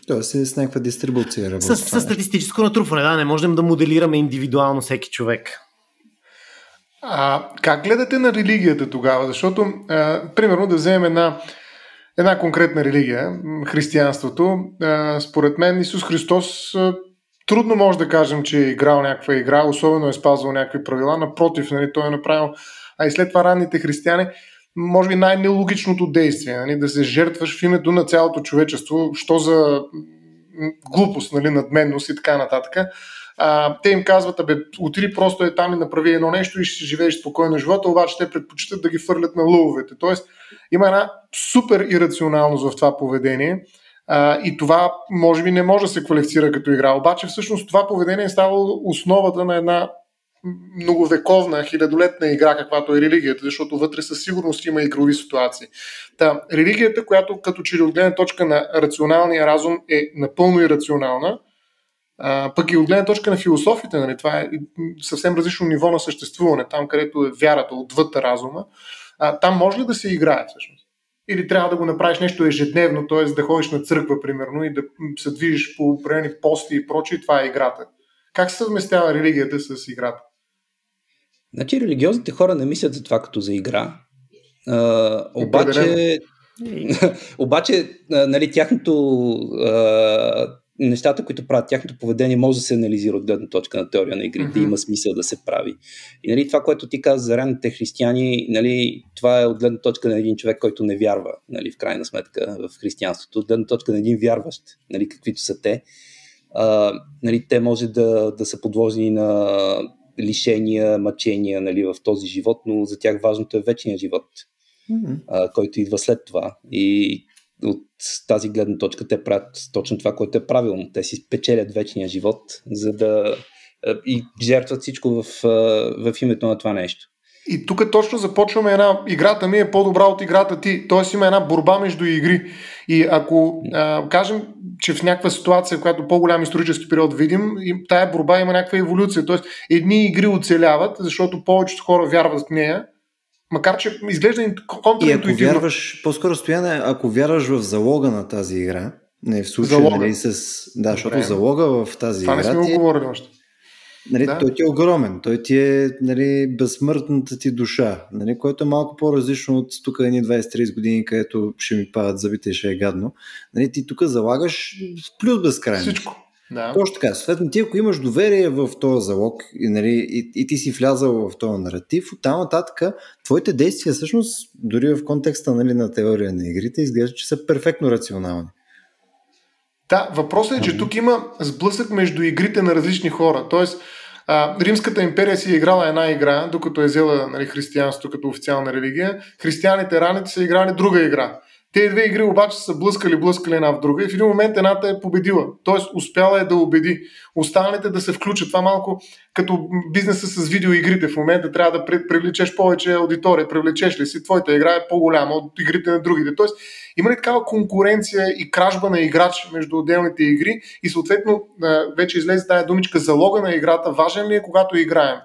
A: Тоест е с някаква дистрибуция.
C: С, с статистическо натрупване, да, не можем да моделираме индивидуално всеки човек.
B: А, как гледате на религията тогава? Защото, а, примерно, да вземем една, една конкретна религия, християнството. А, според мен Исус Христос а, трудно може да кажем, че е играл някаква игра, особено е спазвал някакви правила. Напротив, нали, той е направил, а и след това ранните християни, може би най-нелогичното действие, нали, да се жертваш в името на цялото човечество, що за глупост, нали, надменност и така нататък. А, те им казват, абе, отиди просто е там и направи едно нещо и ще живееш спокойно живота, обаче те предпочитат да ги фърлят на лъвовете. Тоест, има една супер ирационалност в това поведение а, и това може би не може да се квалифицира като игра. Обаче всъщност това поведение е ставало основата на една многовековна, хилядолетна игра, каквато е религията, защото вътре със сигурност има игрови ситуации. Та, религията, която като че от гледна точка на рационалния разум е напълно ирационална, а, пък и от гледна точка на философията, нали, това е съвсем различно ниво на съществуване, там където е вярата отвъд разума, а, там може ли да се играе всъщност? Или трябва да го направиш нещо ежедневно, т.е. да ходиш на църква, примерно, и да се движиш по определени пости и прочие, това е играта. Как се съвместява религията с играта?
D: Значи религиозните хора не мислят за това като за игра. А, обаче, *laughs* обаче нали, тяхното а, нещата, които правят, тяхното поведение може да се анализира от гледна точка на теория на игрите, mm-hmm. има смисъл да се прави. И нали, това, което ти каза за ранните християни, нали, това е от гледна точка на един човек, който не вярва, нали, в крайна сметка, в християнството, от гледна точка на един вярващ, нали, каквито са те. А, нали, те може да, да са подложени на лишения, мъчения нали, в този живот, но за тях важното е вечния живот, mm-hmm. а, който идва след това. И от тази гледна точка те правят точно това, което е правилно. Те си спечелят вечния живот, за да и жертват всичко в, в името на това нещо.
B: И тук точно започваме една, играта ми е по-добра от играта ти, т.е. има една борба между игри. И ако а, кажем, че в някаква ситуация, която по-голям исторически период видим, тая борба има някаква еволюция. Т.е. едни игри оцеляват, защото повечето хора вярват в нея, Макар, че изглежда контраинтуитивно.
A: И ако вярваш, по-скоро стояне, ако вярваш в залога на тази игра, не в случая, нали, с... Да, защото залога в тази
B: Това
A: игра...
B: Това не сме говорили още.
A: Нали, да. Той ти е огромен, той ти е нали, безсмъртната ти душа, нали, което е малко по-различно от тук едни 20-30 години, където ще ми падат зъбите и ще е гадно. Нали, ти тук залагаш в плюс безкрайно.
B: Всичко. Да.
A: Точно така. Съответно, ти ако имаш доверие в този залог и, нали, и, и ти си влязал в този наратив, оттам нататък твоите действия всъщност, дори в контекста нали, на теория на игрите, изглежда, че са перфектно рационални.
B: Да, въпросът е, че тук има сблъсък между игрите на различни хора. Тоест, а, Римската империя си е играла една игра, докато е взела нали, християнството като официална религия. Християните раните са играли друга игра. Те две игри обаче са блъскали, блъскали една в друга и в един момент едната е победила. Тоест успяла е да убеди останалите да се включат. Това малко като бизнеса с видеоигрите. В момента трябва да привлечеш повече аудитория. Привлечеш ли си, твоята игра е по-голяма от игрите на другите. Тоест има ли такава конкуренция и кражба на играч между отделните игри и съответно вече излезе тази думичка залога на играта. Важен ли е когато играем?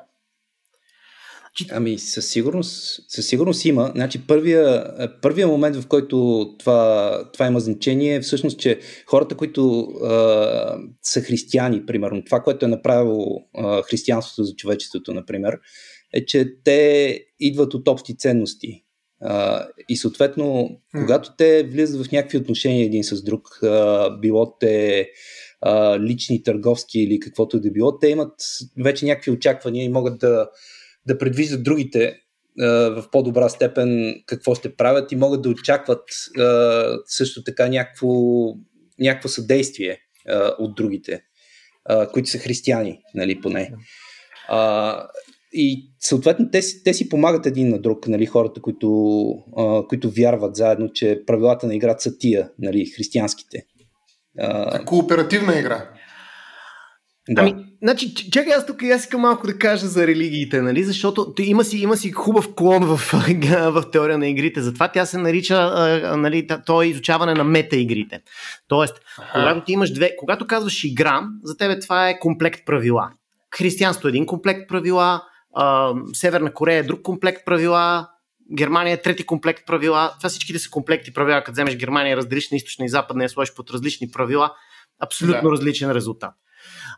D: Ами със сигурност, със сигурност има. Значи първия, първия момент, в който това, това има значение е всъщност, че хората, които а, са християни, примерно, това, което е направило а, християнството за човечеството, например, е, че те идват от общи ценности. А, и съответно, когато те влизат в някакви отношения един с друг, а, било те а, лични, търговски или каквото и да било, те имат вече някакви очаквания и могат да да предвиждат другите в по-добра степен какво ще правят и могат да очакват също така някакво, някакво съдействие от другите, които са християни, нали, поне. И съответно те, те си помагат един на друг, нали, хората, които, които вярват заедно, че правилата на играта са тия, нали, християнските.
B: Кооперативна игра.
C: Да. Ами, значи, чакай, аз тук аз искам малко да кажа за религиите, нали? защото има си, има си хубав клон в, *laughs* в теория на игрите, затова тя се нарича, а, нали, то е изучаване на мета-игрите. Тоест, ага. когато ти имаш две, когато казваш игра, за тебе това е комплект правила. Християнство е един комплект правила, а, Северна Корея е друг комплект правила, Германия е трети комплект правила. Това всичките са комплекти правила. Като вземеш Германия, разделиш на източна и западна, я сложиш под различни правила, абсолютно да. различен резултат.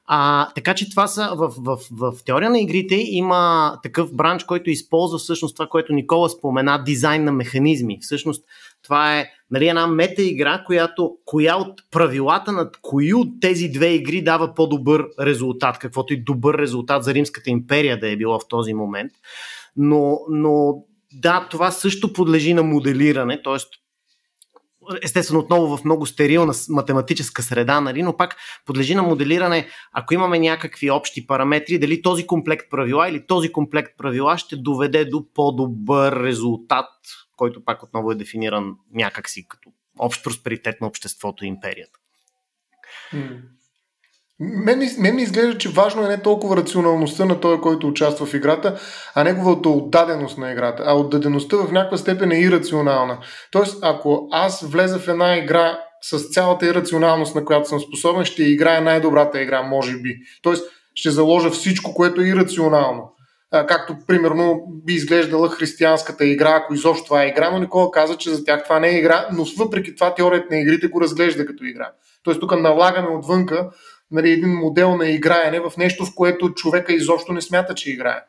C: А, така че това са в, в, в, теория на игрите има такъв бранч, който използва всъщност това, което Никола спомена, дизайн на механизми. Всъщност това е нали, една мета игра, която коя от правилата на кои от тези две игри дава по-добър резултат, каквото и добър резултат за Римската империя да е било в този момент. Но, но да, това също подлежи на моделиране, т.е естествено отново в много стерилна математическа среда, нали, но пак подлежи на моделиране, ако имаме някакви общи параметри, дали този комплект правила или този комплект правила ще доведе до по-добър резултат, който пак отново е дефиниран някакси като общ просперитет на обществото и империята.
B: Мен ми, мен ми изглежда, че важно е не толкова рационалността на този, който участва в играта, а неговата отдаденост на играта. А отдадеността в някаква степен е ирационална. Тоест, ако аз влеза в една игра с цялата ирационалност, на която съм способен, ще играя най-добрата игра, може би. Тоест, ще заложа всичко, което е ирационално. А, както, примерно, би изглеждала християнската игра, ако изобщо това е игра, но никога каза, че за тях това не е игра, но въпреки това теорията на игрите го разглежда като игра. Тоест, тук налагаме отвънка нали, един модел на играене в нещо, в което човека изобщо не смята, че играе.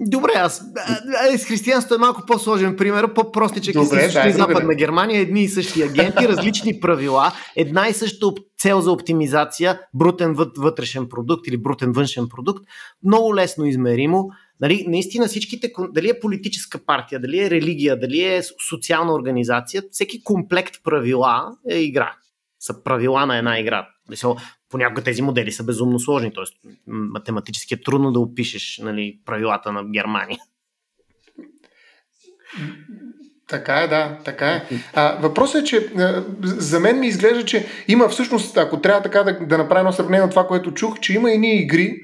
C: Добре, аз с християнството е малко по-сложен пример, по-простичък и
B: дай,
C: Западна
B: добре.
C: Германия, едни и същи агенти, *laughs* различни правила, една и съща цел за оптимизация, брутен вът- вътрешен продукт или брутен външен продукт, много лесно измеримо. Нали, наистина всичките, дали е политическа партия, дали е религия, дали е социална организация, всеки комплект правила е игра. Са правила на една игра. Понякога тези модели са безумно сложни, т.е. математически е трудно да опишеш нали, правилата на Германия.
B: Така е, да, така е. А, въпросът е, че за мен ми изглежда, че има всъщност, ако трябва така да, да направя едно сравнение от това, което чух, че има едни игри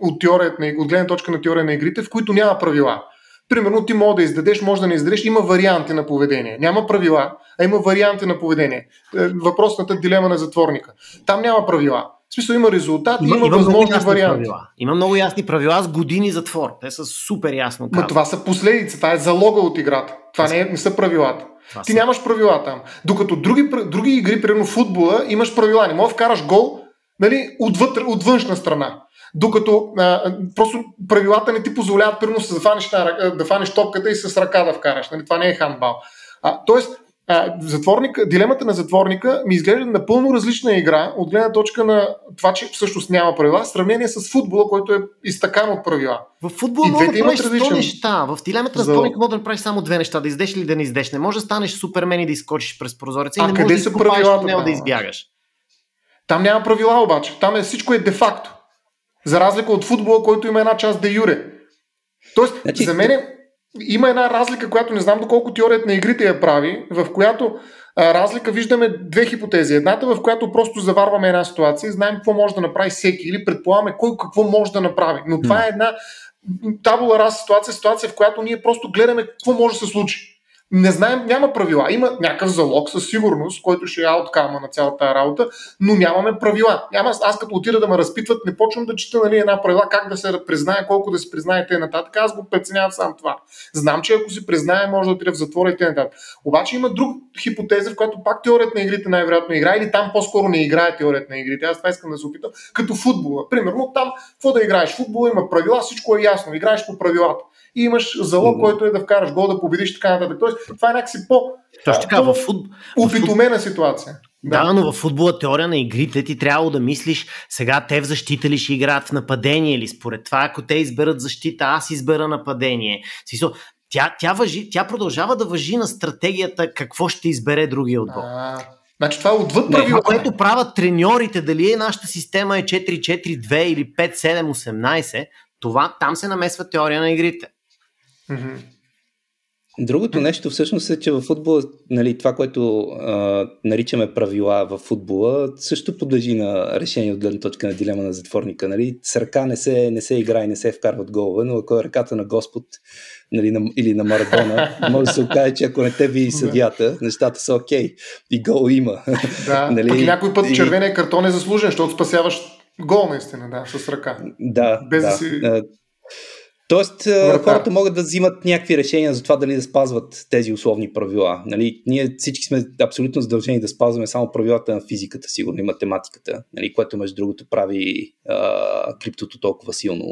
B: от, теорията, на- от гледна точка на теория на игрите, в които няма правила. Примерно ти може да издадеш, може да не издадеш, има варианти на поведение. Няма правила, а има варианти на поведение. Е, Въпросната дилема на затворника. Там няма правила. В смисъл има резултат има, има възможни варианти.
C: правила. Има много ясни правила с години затвор. Те са супер ясно
B: Ма това са последици, това е залога от играта. Това не, е, не са правилата.
C: Това
B: Ти
C: са-
B: нямаш правила там. Докато други, други игри, примерно футбола, имаш правила. Не можеш да вкараш гол нали, отвътре, от външна страна. Докато а, просто правилата не ти позволяват, примерно, да фанеш, на, да фанеш топката и с ръка да вкараш. Нали, това не е хандбал. А, тоест, а, затворника, дилемата на затворника ми изглежда напълно различна игра от гледна точка на това, че всъщност няма правила, в сравнение с футбола, който е изтъкан от правила.
C: В футбола може да правиш 100
B: различен-
C: неща. В дилемата на
B: За-
C: затворника може да направиш само две неща. Да издеш или да не издеш. Не може да станеш супермен и да изкочиш през прозореца
B: А
C: и не
B: къде
C: можеш да
B: са
C: изкопаеш
B: правилата
C: да избягаш.
B: Там няма правила обаче. Там е, всичко е де-факто. За разлика от футбола, който има една част де юре. Тоест,
D: Значи-
B: за мен има една разлика, която не знам доколко теорията на игрите я прави, в която а, разлика виждаме две хипотези. Едната, в която просто заварваме една ситуация и знаем какво може да направи всеки или предполагаме кой какво може да направи. Но това е една табула раз ситуация, ситуация, в която ние просто гледаме какво може да се случи. Не знаем, няма правила. Има някакъв залог със сигурност, който ще е ауткама на цялата работа, но нямаме правила. Няма, аз като отида да ме разпитват, не почвам да чета нали, една правила, как да се признае, колко да се признае и нататък. Аз го преценявам сам това. Знам, че ако си признае, може да отиде в затвора и т.н. Обаче има друг хипотеза, в която пак теорията на игрите най-вероятно играе, или там по-скоро не играе теорията на игрите. Аз това искам да се опитам. Като футбола. Примерно там, какво да играеш? Футбола има правила, всичко е ясно. Играеш по правилата. И имаш залог,
D: Мгм.
B: който е да вкараш гол, да победиш така нататък. Тоест, това е някакси по
C: Точно така, в футбол.
B: опитомена ситуация.
C: Да, но в футбола теория на игрите ти трябва да мислиш сега те в защита ли ще играят в нападение или според това, ако те изберат защита, аз избера нападение. Смисъл, тя, тя, въжи, тя продължава да въжи на стратегията какво ще избере другия отбор.
B: А, значи това е отвъд
C: Това, което правят треньорите, дали е нашата система е 4-4-2 или 5-7-18, това там се намесва теория на игрите.
D: Другото нещо всъщност е, че в футбола, нали, това, което а, наричаме правила в футбола, също подлежи на решение от гледна точка на дилема на затворника. Нали. С ръка не се, не се играе, не се вкарват голове, но ако е ръката на Господ нали, на, или на Марадона, *laughs* може да се окаже, че ако не те види съдията, нещата са окей. И гол има.
B: Да, *laughs*
D: Нали,
B: пък и някой път
D: и-
B: червения картон е заслужен, защото спасяваш гол наистина, да, с ръка.
D: Да,
B: Без
D: да.
B: да си-
D: Тоест, а,
B: Вратар.
D: хората могат да взимат някакви решения за това дали да спазват тези условни правила. Нали, ние всички сме абсолютно задължени да спазваме само правилата на физиката, сигурно и математиката, нали, което между другото прави а, криптото толкова силно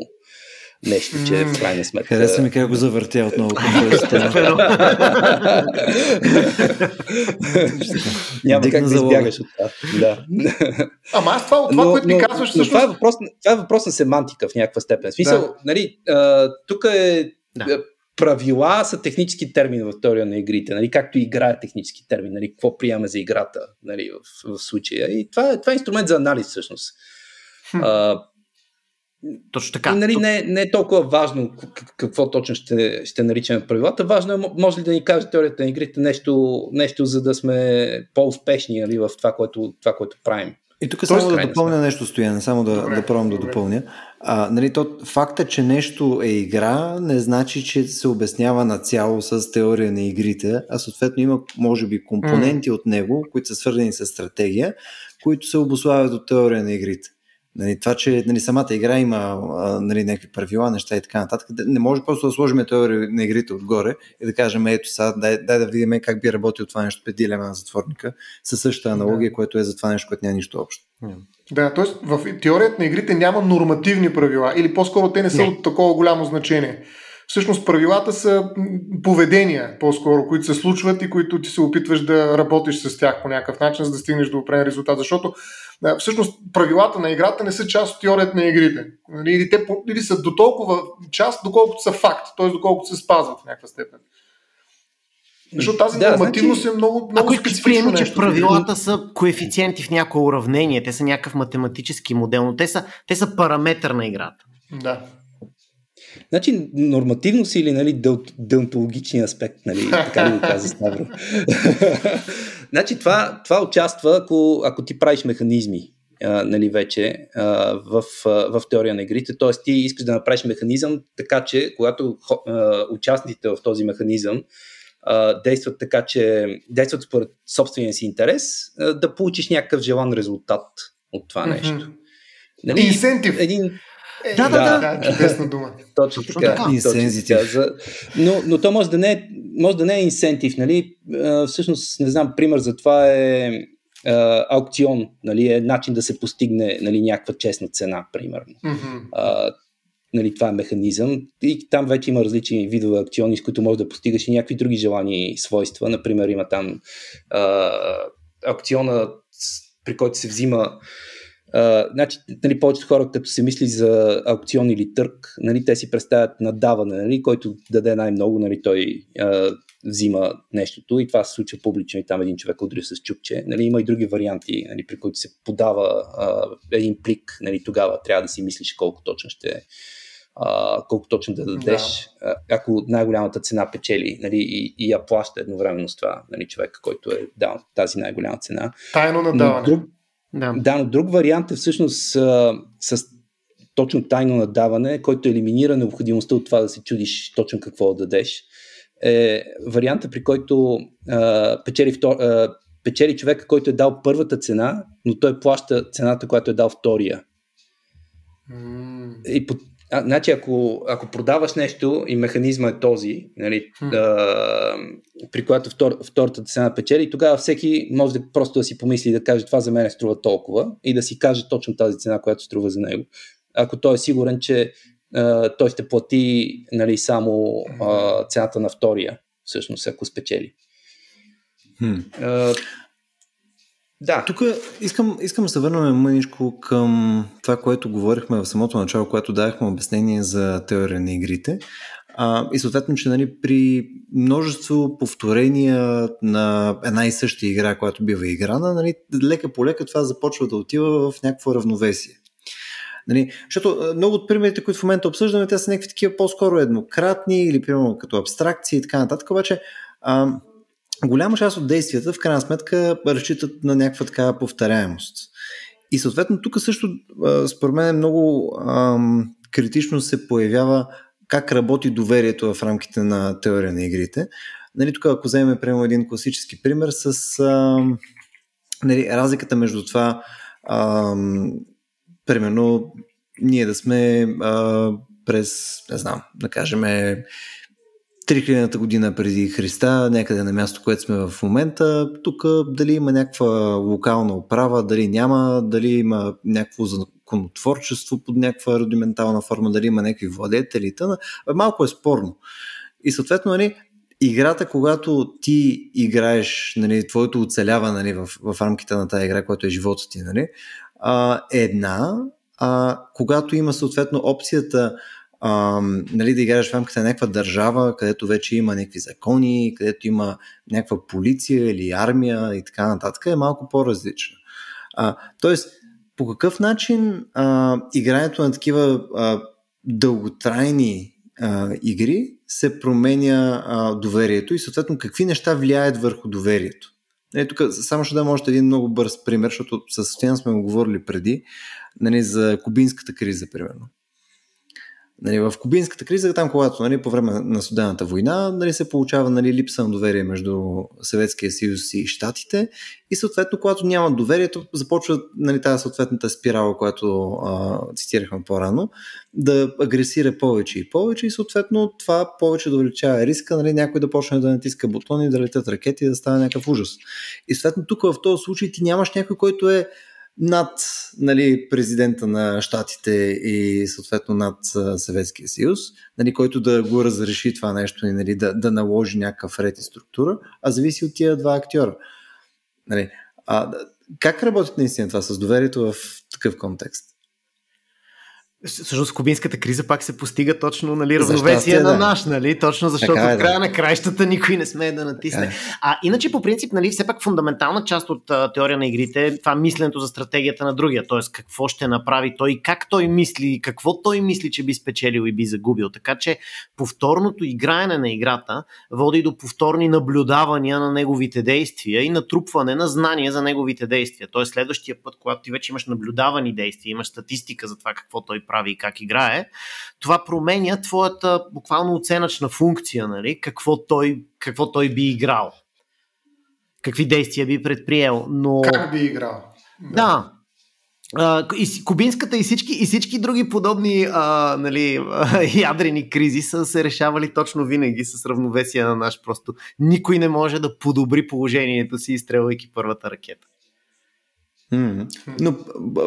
D: нещо, че
B: М.
D: в крайна сметка...
A: Хареса ми как го завъртя отново. *laughs*
D: Няма как да избягаш от това. Да.
B: Ама аз това, това което ми казваш,
D: но
B: всъщност...
D: това, е въпрос, това е въпрос на семантика в някаква степен. В смисъл,
B: Да.
D: нали, тук е
C: Да.
D: да. правила са технически термини в теория на игрите, нали, както игра е технически термин, нали, какво приемаме за играта нали, в, в случая. И това, е- това е инструмент за анализ всъщност.
B: Хм.
D: А,
C: Точно така.
D: нали, не, не е толкова важно какво точно ще, ще наричаме правилата. Важно е, може ли да ни каже теорията на игрите нещо, нещо за да сме по-успешни нали, в това което, това, което правим.
A: И тук само да допълня нещо, Стояне, само да, добре, да пробвам да допълня. А, нали, то, факта, че нещо е игра, не значи, че се обяснява на цяло с теория на игрите, а съответно има, може би, компоненти mm. от него, които са свързани с стратегия, които се обославят от теория на игрите. Нали, това, че нали, самата игра има нали, някакви правила, неща и така нататък, не може просто да сложим теория на игрите отгоре и да кажем, ето сега, дай, дай да видим как би работил това нещо пет дилема на затворника, със същата аналогия, да. което е за това нещо, което няма нищо общо.
B: Да, т.е. в теорията на игрите няма нормативни правила, или по-скоро те не са не. от такова голямо значение. Всъщност правилата са поведения, по-скоро, които се случват и които ти се опитваш да работиш с тях по някакъв начин, за да стигнеш до определен резултат. Защото всъщност правилата на играта не са част от теорията на игрите. Нали, или, те, или са до толкова част, доколкото са факт, т.е. доколкото се спазват в някаква степен. Защото тази да, нормативност значи, е много, много
C: ако приеми, че правилата са коефициенти в някое уравнение, те са някакъв математически модел, но те са, те са параметър на играта.
B: Да.
D: Значи, нормативност или нали, деонтологичния аспект, нали, *laughs* така ли го каза Ставро. Значи, това, това участва, ако, ако ти правиш механизми, а, нали, вече а, в, а, в теория на игрите. Тоест, ти искаш да направиш механизъм, така че, когато а, участниците в този механизъм а, действат така, че действат според собствения си интерес, а, да получиш някакъв желан резултат от това mm-hmm. нещо.
B: Нали, Инсентив.
D: Един,
B: е, да, да, да, да, чудесна дума.
D: Точно така. Точно така. За... Но, но то може да не е, може да не е инсентив, нали? Всъщност, не знам, пример за това е аукцион, нали? Е начин да се постигне нали, някаква честна цена, примерно. Mm-hmm. А, нали, това е механизъм. И там вече има различни видове акциони, с които може да постигаш и някакви други желани свойства. Например, има там а, аукциона, при който се взима Значи, нали, повечето хора, като се мисли за аукцион или търг, нали, те си представят надаване, нали, който даде най-много, нали, той uh, взима нещото и това се случва публично и там един човек удря с чупче. Нали, има и други варианти, нали, при които се подава uh, един плик, нали, тогава трябва да си мислиш колко точно ще uh, колко точно да дадеш, да. ако най-голямата цена печели нали, и, и я плаща едновременно с това нали, човек, който е дал тази най-голяма цена.
B: Тайно надаване. Но, друг,
D: да. да, но друг вариант е всъщност а, с точно тайно надаване, който елиминира необходимостта от това да се чудиш точно какво да дадеш. Е варианта, при който а, печели, втор, а, печели човека, който е дал първата цена, но той плаща цената, която е дал втория. Mm. И по, а, значи, ако, ако продаваш нещо и механизма е този, нали, hmm. а, при която втор, втората цена печели, тогава всеки може да просто да си помисли да каже това за мен струва толкова и да си каже точно тази цена, която струва за него. Ако той е сигурен, че а, той ще плати нали, само а, цената на втория, всъщност, ако спечели.
A: Hmm. А, да. Тук искам, искам да се върнем мъничко към това, което говорихме в самото начало, когато давахме обяснение за теория на игрите. А, и съответно, че нали, при множество повторения на една и съща игра, която бива играна, нали, лека по лека това започва да отива в някакво равновесие. Нали, защото много от примерите, които в момента обсъждаме, те са някакви такива по-скоро еднократни или примерно като абстракции и така нататък, обаче а, голяма част от действията в крайна сметка разчитат на някаква така повторяемост. И съответно тук също според мен много ам, критично се появява как работи доверието в рамките на теория на игрите. Нали, тук ако вземем примерно един класически пример с ам, нали, разликата между това ам, примерно ние да сме а, през, не знам, да кажем 3000-та година преди Христа, някъде на място, което сме в момента. Тук дали има някаква локална управа, дали няма, дали има някакво законотворчество под някаква рудиментална форма, дали има някакви владетели. Тъна, малко е спорно. И съответно, нали, играта, когато ти играеш, нали, твоето оцелява нали, в, в рамките на тази игра, която е живота ти, нали, а, е една, а, когато има съответно опцията а, нали, да играеш в рамките на някаква държава, където вече има някакви закони, където има някаква полиция или армия и така нататък, е малко по-различна. А, тоест, по какъв начин а, игрането на такива а, дълготрайни а, игри се променя а, доверието и съответно какви неща влияят върху доверието? Е, тук само ще дам още един много бърз пример, защото с Стоян сме го говорили преди, нали, за кубинската криза, примерно. Нали, в кубинската криза, там когато нали, по време на студената война нали, се получава нали, липса на доверие между Съветския съюз и Штатите и съответно, когато няма доверието, започва нали, тази съответната спирала, която а, цитирахме по-рано, да агресира повече и повече и съответно това повече да увеличава риска нали, някой да почне да натиска бутони, да летят ракети и да стане някакъв ужас. И съответно тук в този случай ти нямаш някой, който е над нали, президента на щатите и съответно над Съветския съюз, нали, който да го разреши това нещо и нали, да, да наложи някакъв ред и структура, а зависи от тия два актьора. Нали, а, как работи наистина това с доверието в такъв контекст?
C: Всъщност кубинската криза пак се постига точно нали, равновесие на наш, нали? точно защото така е, в края да. на краищата никой не смее да натисне. Е. А иначе по принцип, нали, все пак фундаментална част от а, теория на игрите е това мисленето за стратегията на другия, т.е. какво ще направи той, как той мисли, какво той мисли, че би спечелил и би загубил. Така че повторното играене на играта води до повторни наблюдавания на неговите действия и натрупване на знания за неговите действия. Т.е. следващия път, когато ти вече имаш наблюдавани действия, имаш статистика за това какво той прави и как играе, това променя твоята буквално оценъчна функция, нали? какво, той, какво той би играл. Какви действия би предприел. Но...
B: Как би играл?
C: Да. да. и кубинската и всички, и всички други подобни а, нали, *laughs* ядрени кризи са се решавали точно винаги с равновесие на наш. Просто никой не може да подобри положението си, изстрелвайки първата ракета.
A: Mm-hmm. Но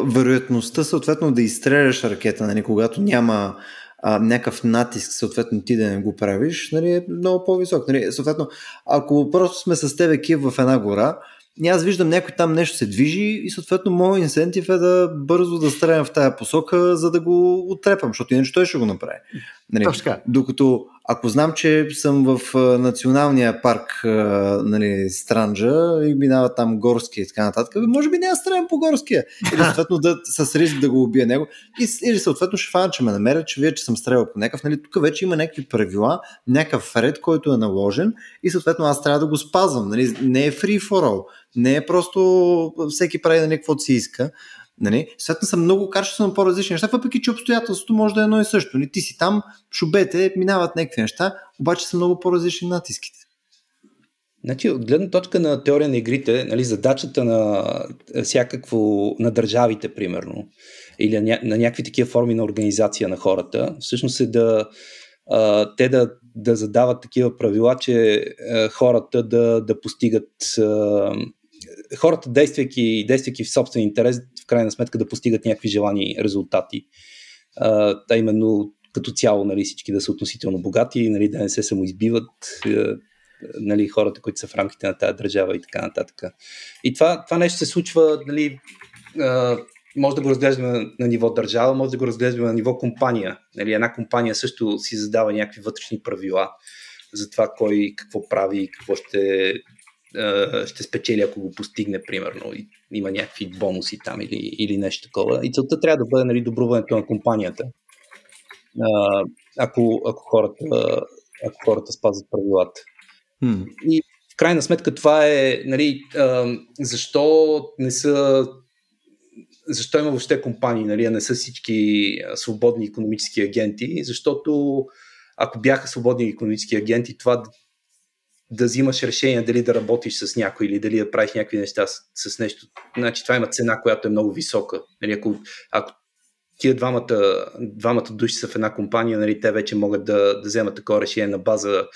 A: вероятността съответно да изстреляш ракета, нали, когато няма а, някакъв натиск, съответно ти да не го правиш, нали, е много по-висок. Нали, съответно, ако просто сме с тебе кив в една гора, и аз виждам някой там нещо се движи и съответно моят инсентив е да бързо да стрелям в тая посока, за да го отрепам, защото иначе той ще го направи. Нали, Докато ако знам, че съм в националния парк нали, Странджа и минава там горски и така нататък, може би няма стрелям по горския. Или съответно да, с риск да го убия него. И, или съответно ще фана, че ме намерят, че вие, че съм стрелял по някакъв. Нали, тук вече има някакви правила, някакъв ред, който е наложен и съответно аз трябва да го спазвам. Нали, не е free for all. Не е просто всеки прави на нали, каквото си иска. Нали? Съответно са много качествено по-различни неща, въпреки че обстоятелството може да е едно и също. Нали? Ти си там, шубете, минават някакви неща, обаче са много по-различни натиските.
D: Значи, от гледна точка на теория на игрите, нали, задачата на всякакво, на държавите, примерно, или на, някакви такива форми на организация на хората, всъщност е да те да, да задават такива правила, че а, хората да, да постигат хората, действайки, действайки в собствен интерес, в крайна сметка да постигат някакви желани резултати. А, именно като цяло нали, всички да са относително богати, нали, да не се самоизбиват нали, хората, които са в рамките на тази държава и така нататък. И това, това нещо се случва, нали, може да го разглеждаме на ниво държава, може да го разглеждаме на ниво компания. Нали, една компания също си задава някакви вътрешни правила за това кой какво прави, какво ще ще спечели, ако го постигне, примерно, и има някакви бонуси там или, или нещо такова. И целта трябва да бъде нали, добруването на компанията. Ако, ако, хората, ако хората спазват правилата. Hmm. И в крайна сметка това е, нали, защо не са защо има въобще компании, нали, а не са всички свободни економически агенти, защото ако бяха свободни економически агенти, това да взимаш решение дали да работиш с някой или дали да правиш някакви неща с, с нещо. Значи това има цена, която е много висока. Нали, ако, ако тия двамата, двамата души са в една компания, нали, те вече могат да, да вземат такова решение на база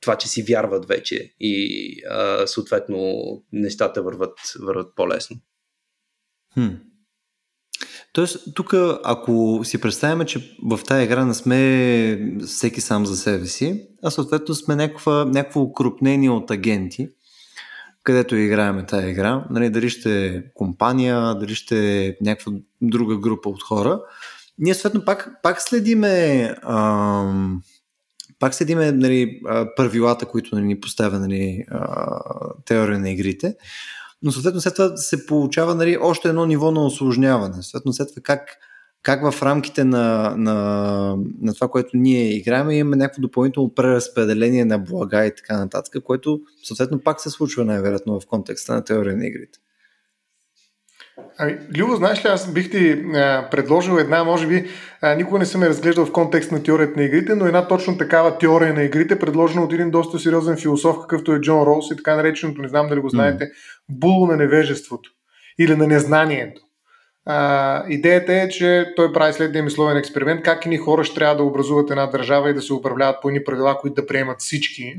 D: това, че си вярват вече и а, съответно нещата върват, върват по-лесно.
A: Хм. Тоест, тук, ако си представяме, че в тази игра не сме всеки сам за себе си, а съответно сме някаква, някакво укрупнение от агенти, където играеме тази игра, нали, дали ще е компания, дали ще е някаква друга група от хора, ние съответно пак, пак следиме ам, пак следиме нали, правилата, които нали, ни поставя нали, теория на игрите, но съответно след това се получава нали, още едно ниво на осложняване. Съответно след това как, как в рамките на, на, на това, което ние играем, имаме някакво допълнително преразпределение на блага и така нататък, което съответно пак се случва най-вероятно в контекста на теория на игрите.
B: Ами, Любо, знаеш ли, аз бих ти а, предложил една, може би, а, никога не съм я разглеждал в контекст на теорията на игрите, но една точно такава теория на игрите, предложена от един доста сериозен философ, какъвто е Джон Роуз и така нареченото, не знам дали го знаете, mm. було на невежеството или на незнанието. А, идеята е, че той прави следния мисловен експеримент, как ни хора ще трябва да образуват една държава и да се управляват по едни правила, които да приемат всички.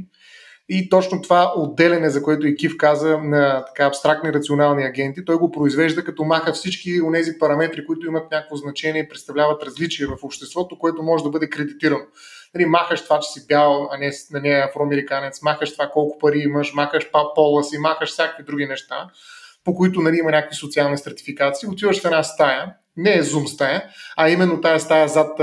B: И точно това отделяне, за което и Кив каза, на така абстрактни рационални агенти, той го произвежда като маха всички от тези параметри, които имат някакво значение и представляват различие в обществото, което може да бъде кредитирано. Нали, махаш това, че си бял, а не, не афроамериканец, махаш това колко пари имаш, махаш пола си, махаш всякакви други неща по които нали, има някакви социални стратификации, отиваш в една стая, не е зум стая, а именно тая стая зад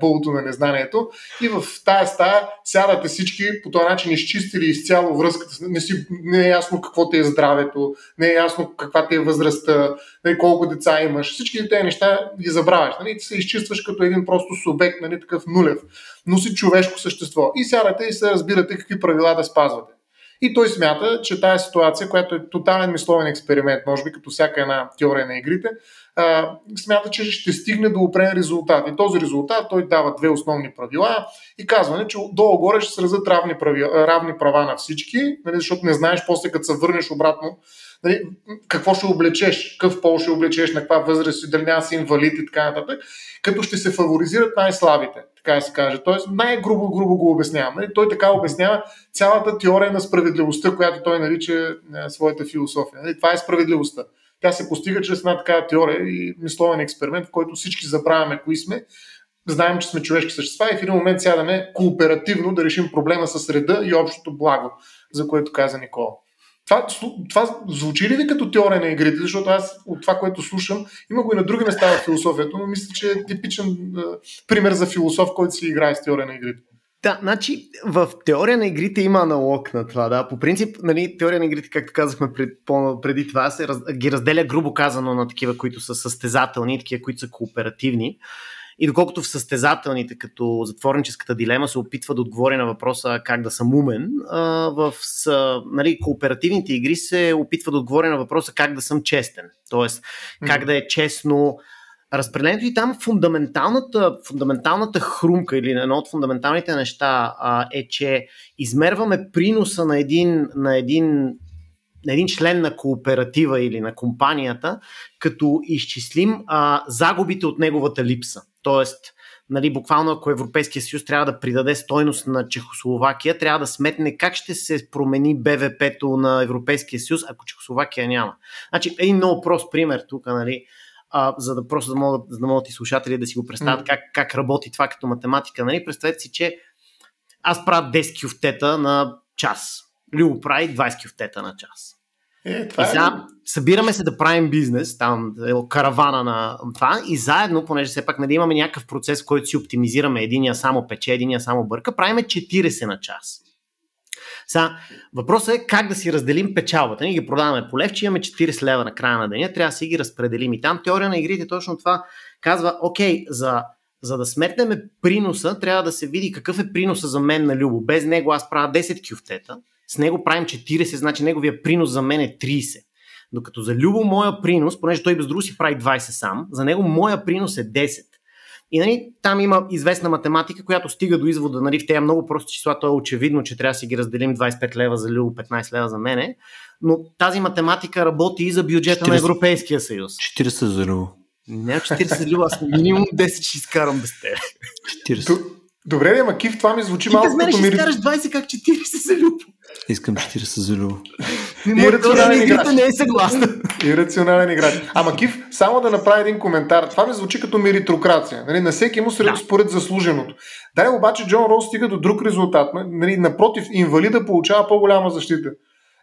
B: булото на незнанието. И в тая стая сядате всички по този начин изчистили изцяло връзката, не, си, не е ясно какво ти е здравето, не е ясно каква ти е възрастта, нали, колко деца имаш, всички тези неща ги забравяш, нали, ти се изчистваш като един просто субект, нали, такъв нулев, но си човешко същество. И сядате и се разбирате какви правила да спазвате. И той смята, че тази ситуация, която е тотален мисловен експеримент, може би като всяка една теория на игрите, а, смята, че ще стигне до определен резултат. И този резултат той дава две основни правила и казване, че долу-горе ще се равни, правила, равни права на всички, нали, защото не знаеш после като се върнеш обратно нали, какво ще облечеш, какъв пол ще облечеш, на каква възраст, дали няма си инвалид и така нататък, като ще се фаворизират най-слабите така да се каже. Тоест най-грубо грубо го обяснявам. Нали? Той така обяснява цялата теория на справедливостта, която той нарича е, своята философия. Нали? Това е справедливостта. Тя се постига чрез една такава теория и мисловен експеримент, в който всички забравяме кои сме, знаем, че сме човешки същества и в един момент сядаме кооперативно да решим проблема с реда и общото благо, за което каза Никола. Това, това звучи ли ви като теория на игрите? Защото аз от това, което слушам, има го и на други места в философията, но мисля, че е типичен е, пример за философ, който си играе с теория на игрите.
C: Да, значи в теория на игрите има аналог на това, да. По принцип, нали, теория на игрите, както казахме пред, преди това, се раз, ги разделя грубо казано на такива, които са състезателни, такива, които са кооперативни. И доколкото в състезателните, като затворническата дилема, се опитва да отговори на въпроса как да съм умен, в нали, кооперативните игри се опитва да отговори на въпроса как да съм честен. Тоест, как да е честно разпределението и там фундаменталната, фундаменталната хрумка или едно от фундаменталните неща а, е, че измерваме приноса на един, на един на един член на кооператива или на компанията, като изчислим а, загубите от неговата липса. Тоест, нали, буквално ако Европейския съюз трябва да придаде стойност на Чехословакия, трябва да сметне как ще се промени БВП-то на Европейския съюз, ако Чехословакия няма. Значи, един много прост пример тук, нали, а, за да просто да могат, за да могат и слушатели да си го представят mm. как, как работи това като математика. Нали? Представете си, че аз правя 10 кюфтета на час. Любо прави 20 кюфтета на час. Е, това и сега е... събираме се да правим бизнес, там е каравана на това и заедно, понеже все пак нали, имаме някакъв процес, в който си оптимизираме, единия само пече, единия само бърка, правиме 40 на час. Сега, въпросът е как да си разделим печалбата. Ние ги продаваме по левче, имаме 40 лева на края на деня, трябва да си ги разпределим. И там теория на игрите точно това казва, окей, за, за да сметнем приноса, трябва да се види какъв е приноса за мен на Любо. Без него аз правя 10 кюфтета, с него правим 40, значи неговия принос за мен е 30. Докато за Любо моя принос, понеже той без друго си прави 20 сам, за него моя принос е 10. И нали, там има известна математика, която стига до извода, нали, в тези много прости числа, то е очевидно, че трябва да си ги разделим 25 лева за Любо, 15 лева за мене, но тази математика работи и за бюджета 40, на Европейския съюз.
A: 40 за Любо.
C: Не 40 за Любо, аз минимум 10 ще изкарам без теб.
B: 40. Добре, ама Кив, това ми звучи Ти малко
C: като... Ти без мен ще изкараш 20 как 40 за Любо.
A: Искам 40 за Любо.
B: Ирационален играч.
C: не е съгласен.
B: Ирационален играч. Ама Кив, само да направя един коментар. Това ми звучи като меритокрация. Нали, на всеки му сред, да. според заслуженото. Дай обаче Джон Роуз стига до друг резултат. Нали, напротив, инвалида получава по-голяма защита.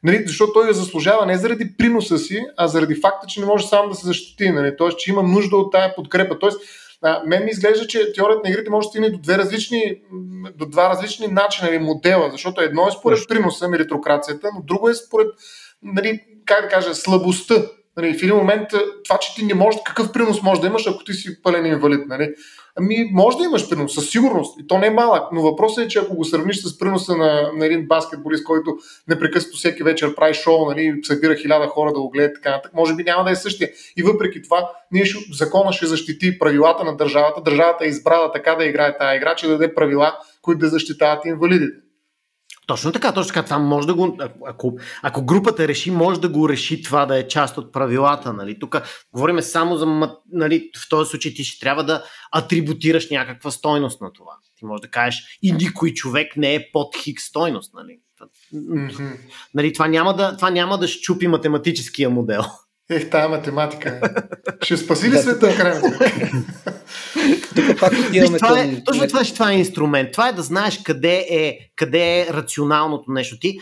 B: Нали, защото той я заслужава не заради приноса си, а заради факта, че не може сам да се защити. Нали, Тоест, че има нужда от тая подкрепа. Тоест, а, мен ми изглежда, че теорията на игрите може да стигне до, две различни, до два различни начина или модела, защото едно е според приноса, меритокрацията, но друго е според, нали, как да кажа, слабостта Нали, в един момент това, че ти не можеш, какъв принос можеш да имаш, ако ти си пълен инвалид. Нали? Ами, може да имаш принос, със сигурност. И то не е малък, но въпросът е, че ако го сравниш с приноса на, на един баскетболист, който непрекъснато всеки вечер прави шоу, нали, събира хиляда хора да го гледат така нататък, може би няма да е същия. И въпреки това, ние ще, закона ще защити правилата на държавата. Държавата е избрала така да играе тази игра, че да даде правила, които да защитават инвалидите.
C: Точно така, точно така. Това може да го. Ако, ако групата реши, може да го реши това да е част от правилата. Нали? Тук говорим само за. Нали, в този случай ти ще трябва да атрибутираш някаква стойност на това. Ти можеш да кажеш и никой човек не е под хик стойност. Нали? Mm-hmm. Нали, това, няма да, това няма да щупи математическия модел.
B: Ех, тая математика. *laughs* Ще спаси ли света в крайна *laughs*
C: Тук пак имаме това е, точно това, това е инструмент. Това е да знаеш къде е, къде е рационалното нещо. Ти,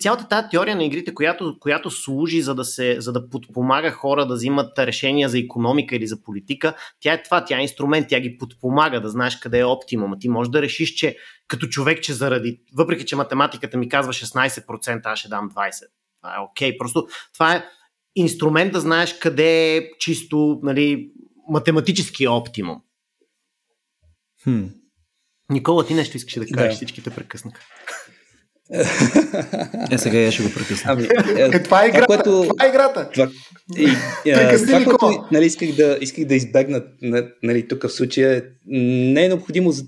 C: цялата тази теория на игрите, която, която служи за да, се, за да подпомага хора да взимат решения за економика или за политика, тя е това, тя е инструмент, тя ги подпомага да знаеш къде е оптимума. Ти можеш да решиш, че като човек, че заради, въпреки че математиката ми казва 16%, аз ще дам 20%. Това е окей. Okay. Просто това е инструмент да знаеш къде е чисто нали, математически оптимум. Хм. Никола, ти нещо искаш да кажеш, да. всичките прекъснаха.
A: Е, сега я ще го прекъсна. Ами,
B: е, е, това е играта. Това, което, това е играта. Това,
D: и, е, *laughs* това което нали, исках, да, исках да избегна нали, тук в случая, не е необходимо за...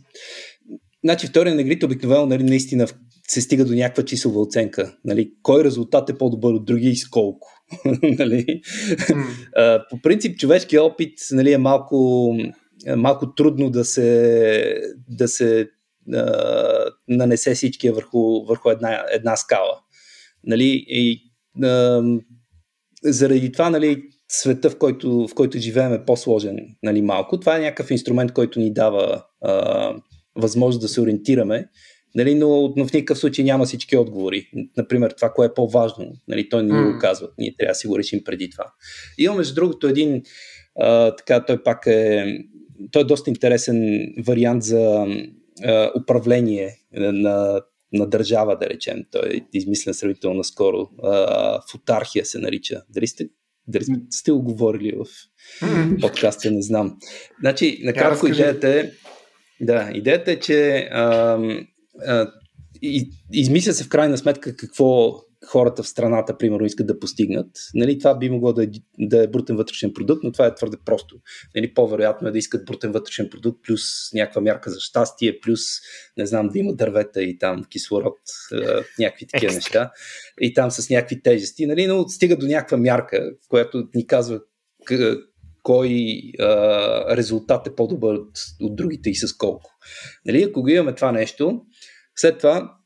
D: Значи втория на игрите обикновено нали, наистина се стига до някаква числова оценка. Нали, кой резултат е по-добър от другия и с колко. *laughs* нали? mm. По принцип, човешкият опит нали, е малко, е малко трудно да се, да се а, нанесе всичкия върху, върху една, една скала. Нали? И, а, заради това нали, света, в който, в който живеем е по-сложен нали, малко. Това е някакъв инструмент, който ни дава а, възможност да се ориентираме Нали, но, но в никакъв случай няма всички отговори. Например, това, кое е по-важно. Нали, той не ни го казва. Ние трябва да си го решим преди това. Има между другото един, а, така, той пак е, той е доста интересен вариант за а, управление на, на държава, да речем. Той е измислен сравнително наскоро. А, футархия се нарича. Дали сте, дали сте го говорили в подкаста, не знам. Значи, накратко идеята е, да, идеята е, че а, и, измисля се в крайна сметка какво хората в страната, примерно, искат да постигнат. Нали, това би могло да е, да е брутен вътрешен продукт, но това е твърде просто. Нали, по-вероятно е да искат брутен вътрешен продукт, плюс някаква мярка за щастие, плюс, не знам, да има дървета и там кислород, някакви такива неща. И там с някакви тежести, нали, но стига до някаква мярка, която ни казва кой а, резултат е по-добър от, от другите и с колко. Нали, ако го имаме това нещо, след това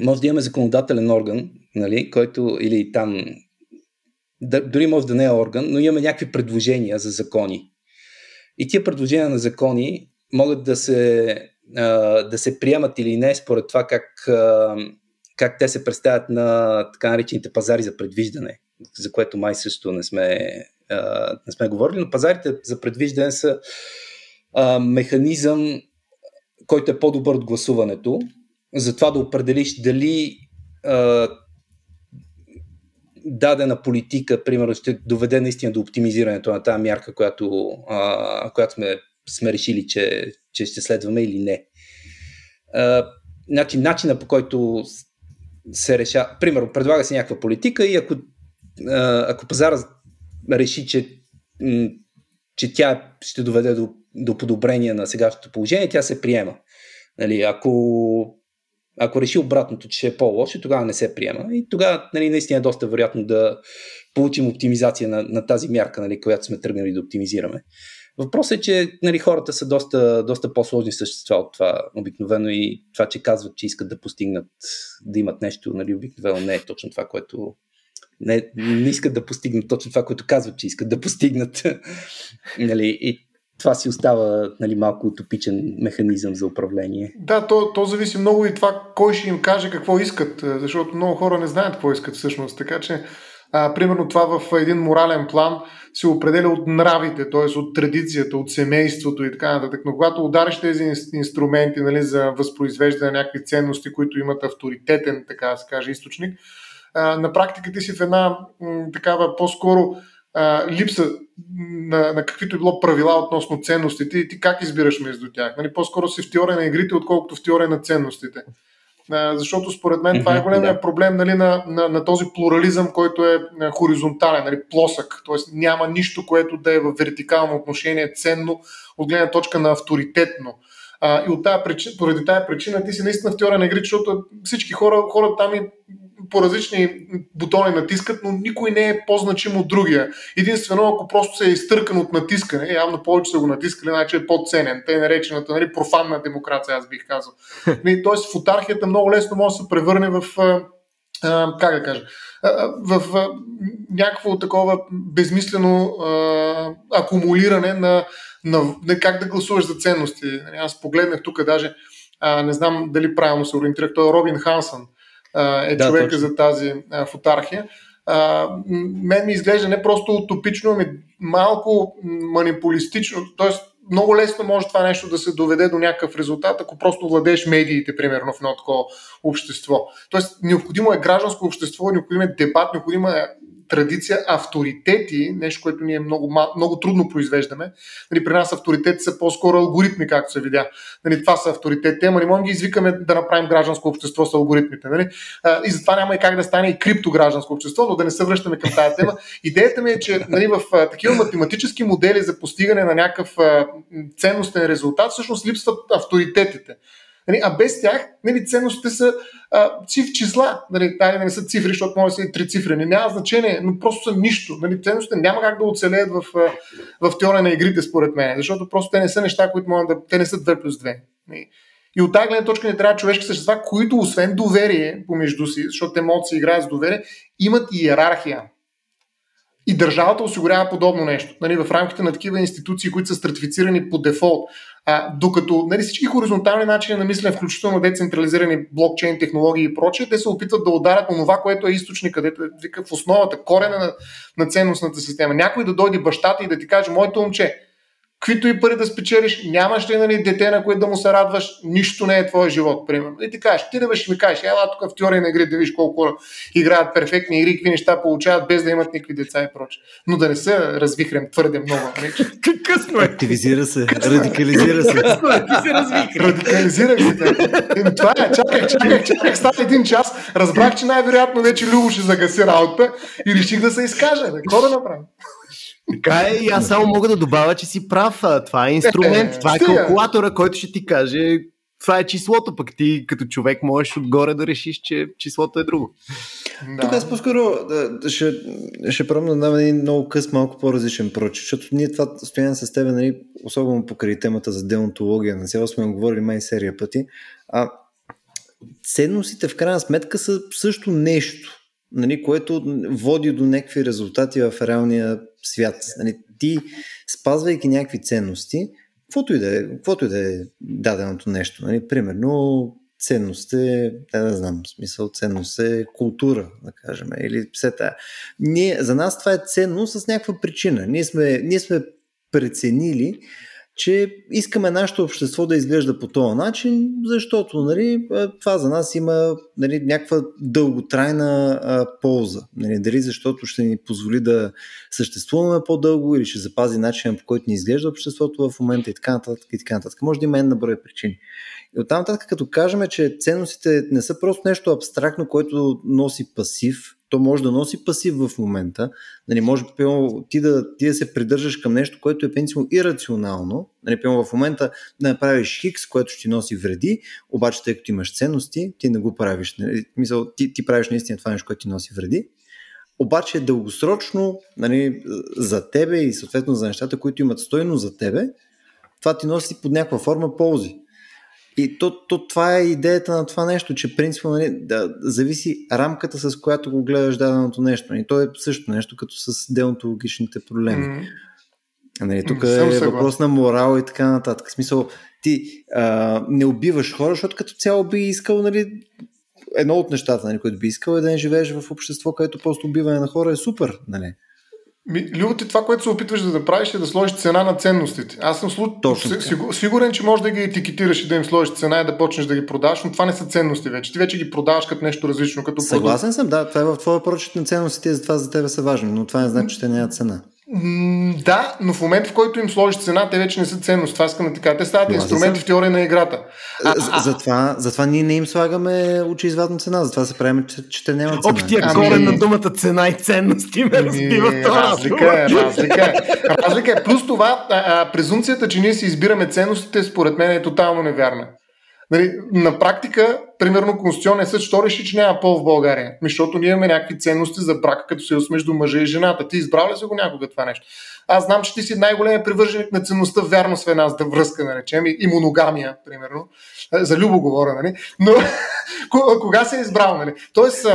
D: може да имаме законодателен орган, нали, който или там, дори може да не е орган, но имаме някакви предложения за закони. И тия предложения на закони могат да се, да се приемат или не според това как, как те се представят на така наречените пазари за предвиждане, за което май също не сме, не сме говорили, но пазарите за предвиждане са механизъм който е по-добър от гласуването, за това да определиш дали а, дадена политика, примерно, ще доведе наистина до оптимизирането на тази мярка, която, а, която сме, сме решили, че, че ще следваме или не. А, значи, начина по който се решава, примерно, предлага се някаква политика и ако, а, ако пазара реши, че, че тя ще доведе до до подобрение на сегашното положение, тя се приема. Нали, ако, ако реши обратното, че е по-лошо, тогава не се приема. И тогава нали, наистина е доста вероятно да получим оптимизация на, на тази мярка, нали, която сме тръгнали да оптимизираме. Въпросът е, че нали, хората са доста, доста по-сложни същества от това обикновено и това, че казват, че искат да постигнат, да имат нещо, нали, обикновено не е точно това, което не, не искат да постигнат точно това, което казват, че искат да постигнат. *laughs* нали, и това си остава нали, малко утопичен механизъм за управление.
B: Да, то, то зависи много и това кой ще им каже какво искат, е, защото много хора не знаят какво искат всъщност. Така че, а, примерно това в един морален план се определя от нравите, т.е. от традицията, от семейството и така нататък. Но когато удариш тези инструменти нали, за възпроизвеждане на някакви ценности, които имат авторитетен, така да се каже, източник, а, на практика ти си в една м, такава по-скоро а, липса на, на каквито е било правила относно ценностите и ти как избираш между тях. Нали, по-скоро си в теория на игрите, отколкото в теория на ценностите. А, защото според мен това е големия
D: да.
B: проблем нали, на, на, на този плурализъм, който е хоризонтален, нали, плосък. Тоест няма нищо, което да е в вертикално отношение ценно от гледна точка на авторитетно. А, и от тази причина, поради тази причина ти си наистина в теория на игри, защото всички хора, хора там и по различни бутони натискат, но никой не е по-значим от другия. Единствено, ако просто се е изтъркан от натискане, явно повече са го натискали, значи е по-ценен. Те наречената нали, профанна демокрация, аз бих казал. *laughs* Нали, Тоест в отархията много лесно може да се превърне в как да кажа, в някакво такова безмислено акумулиране на, на, на как да гласуваш за ценности. Нали, Аз погледнах тук даже, не знам дали правилно се ориентирах, той е Робин Хансън е
D: Да,
B: човека
D: точно.
B: за тази а, фотархия. А, мен ми изглежда не просто утопично, ами малко манипулистично, т.е. много лесно може това нещо да се доведе до някакъв резултат, ако просто владееш медиите, примерно, в едно такова общество. Тоест, необходимо е гражданско общество, необходим е дебат, необходима е традиция, авторитети, нещо, което ние много, много трудно произвеждаме. Нали, при нас авторитети са по-скоро алгоритми, както се видя. Нали, това са авторитети, ама не можем ги извикаме да направим гражданско общество с алгоритмите. Нали? А, и затова няма и как да стане и криптогражданско общество, но да не се връщаме към тази тема. Идеята ми е, че нали, в а, такива математически модели за постигане на някакъв ценностен резултат, всъщност липсват авторитетите. Нали, а без тях нали, ценностите са а, циф числа. Нали, тайни не са цифри, защото може да са и. Не, няма значение, но просто са нищо. Нали, ценностите няма как да оцелеят в, в теория на игрите, според мен. Защото просто те не са неща, които могат да. Те не са 2 плюс 2. Нали. И от тази гледна точка не трябва човешки същества, които освен доверие помежду си, защото те могат да се играят с доверие, имат и иерархия. И държавата осигурява подобно нещо. Нали, в рамките на такива институции, които са стратифицирани по дефолт. А, докато нали, всички хоризонтални начини на мислене, включително децентрализирани блокчейн технологии и прочее, те се опитват да ударят това, което е източник, където е в основата, корена на, на ценностната система. Някой да дойде бащата и да ти каже, моето момче, каквито и пари да спечелиш, нямаш ли нали, дете, на което да му се радваш, нищо не е твой живот, примерно. И ти кажеш, ти да беше ми кажеш, ела тук в теория на игри да видиш колко хора играят перфектни игри, какви неща получават, без да имат никакви деца и прочее. Но да не се развихрем твърде много. Нали?
C: Късно е.
A: Активизира се, радикализира се.
C: Късно е, ти се развихри.
B: Радикализирах се. Еми, това е, чакай, чакай, чакай, стана един час, разбрах, че най-вероятно вече Любо ще загаси работа и реших да се изкажа. Какво да направим?
C: Така е, и аз само мога да добавя, че си прав. Това е инструмент,
B: Е,
C: това е калкулатора, който ще ти каже това е числото, пък ти като човек можеш отгоре да решиш, че числото е друго.
B: Да.
A: Тук аз по-скоро ще, ще пробвам да дам един много къс, малко по-различен прочит, защото ние това стояне с теб, нали, особено покрай темата за деонтология, на цяло сме го говорили май серия пъти, а ценностите в крайна сметка са също нещо, нали, което води до някакви резултати в реалния свят. Нали, ти, спазвайки някакви ценности, каквото и да е, каквото и да е даденото нещо. Нали, примерно, ценност е, да, да знам, смисъл ценност е култура, да кажем, или все тая. Ние, за нас това е ценно с някаква причина. Ние сме, ние сме преценили, че искаме нашето общество да изглежда по този начин, защото нали, това за нас има нали, някаква дълготрайна а, полза. Нали, дали защото ще ни позволи да съществуваме по-дълго или ще запази начина по който ни изглежда обществото в момента и така нататък. И така нататък. Може да има една брой причини. И оттам нататък, като кажем, че ценностите не са просто нещо абстрактно, което носи пасив, то може да носи пасив в момента. Нали, може пълно, ти, да, ти да се придържаш към нещо, което е принципно ирационално. Нали, пълно, в момента да направиш хикс, което ще ти носи вреди, обаче тъй като имаш ценности, ти не го правиш. Нали, мисъл, ти, ти правиш наистина това нещо, което ти носи вреди. Обаче дългосрочно нали, за тебе и съответно за нещата, които имат стойност за тебе, това ти носи под някаква форма ползи. И то, то, това е идеята на това нещо, че принципно нали, да, зависи рамката, с която го гледаш даденото нещо. И то е също нещо, като с деонтологичните проблеми.
B: М,
A: Нали, тук
B: Съм
A: е въпрос на морал и така нататък. В смисъл, ти а, не убиваш хора, защото като цяло би искал, нали, едно от нещата, нали, които би искал е да не живееш в общество, където просто убиване на хора е супер. Нали.
B: Ми, Любо, ти това, което се опитваш да направиш е да сложиш цена на ценностите. Аз съм слу...
A: Точно
B: сигур... сигурен, че можеш да ги етикетираш и да им сложиш цена и да почнеш да ги продаваш, но това не са ценности вече. Ти вече ги продаваш като нещо различно. Като
A: Съгласен съм, да. Това е в твоя прочит на ценностите и затова за тебе са важни, но това не значи, че те нямат цена.
B: Да, но в момента, в който им сложиш цена, те вече не са ценност. Това искам да ти кажа. Те стават инструменти в теория на играта.
A: А, а, затова, затова ние не им слагаме очеизвадна цена, затова се правим, че, че те нямат цена.
C: Общия ами... корен на думата цена и ценности ме ами, разбива това.
B: Разлика е, разлика е. Разлика е. Плюс това, а, а, презумцията, че ние си избираме ценностите, според мен е тотално невярна. Нали, на практика, примерно, Конституционният съд, що реши, че няма пол в България? Защото ние имаме някакви ценности за брак като съюз между мъжа и жената. Ти избрал ли си го някога това нещо? Аз знам, че ти си най-големият привърженик на ценността вярност в една връзка, да речем, и моногамия, примерно. За любо говоря, нали? Но *laughs* кога се е избрал, нали? Тоест,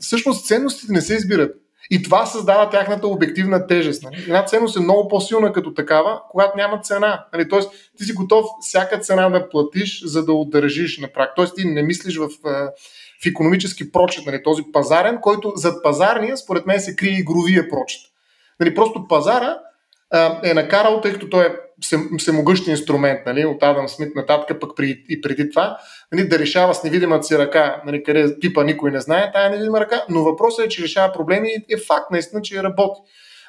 B: всъщност ценностите не се избират. И това създава тяхната обективна тежест. Нали? Една ценност е много по-силна като такава, когато няма цена. Нали? Тоест, ти си готов всяка цена да платиш, за да удържиш на прак. Тоест, ти не мислиш в, в економически прочет, нали? този пазарен, който зад пазарния, според мен, се крие игровия прочет. Нали? Просто пазара а, е накарал, тъй като той е всемогъщ инструмент, нали, от Адам Смит нататък, пък при, и преди това, нали, да решава с невидимата си ръка, нали, къде пипа никой не знае, тая невидима ръка, но въпросът е, че решава проблеми и е факт наистина, че работи.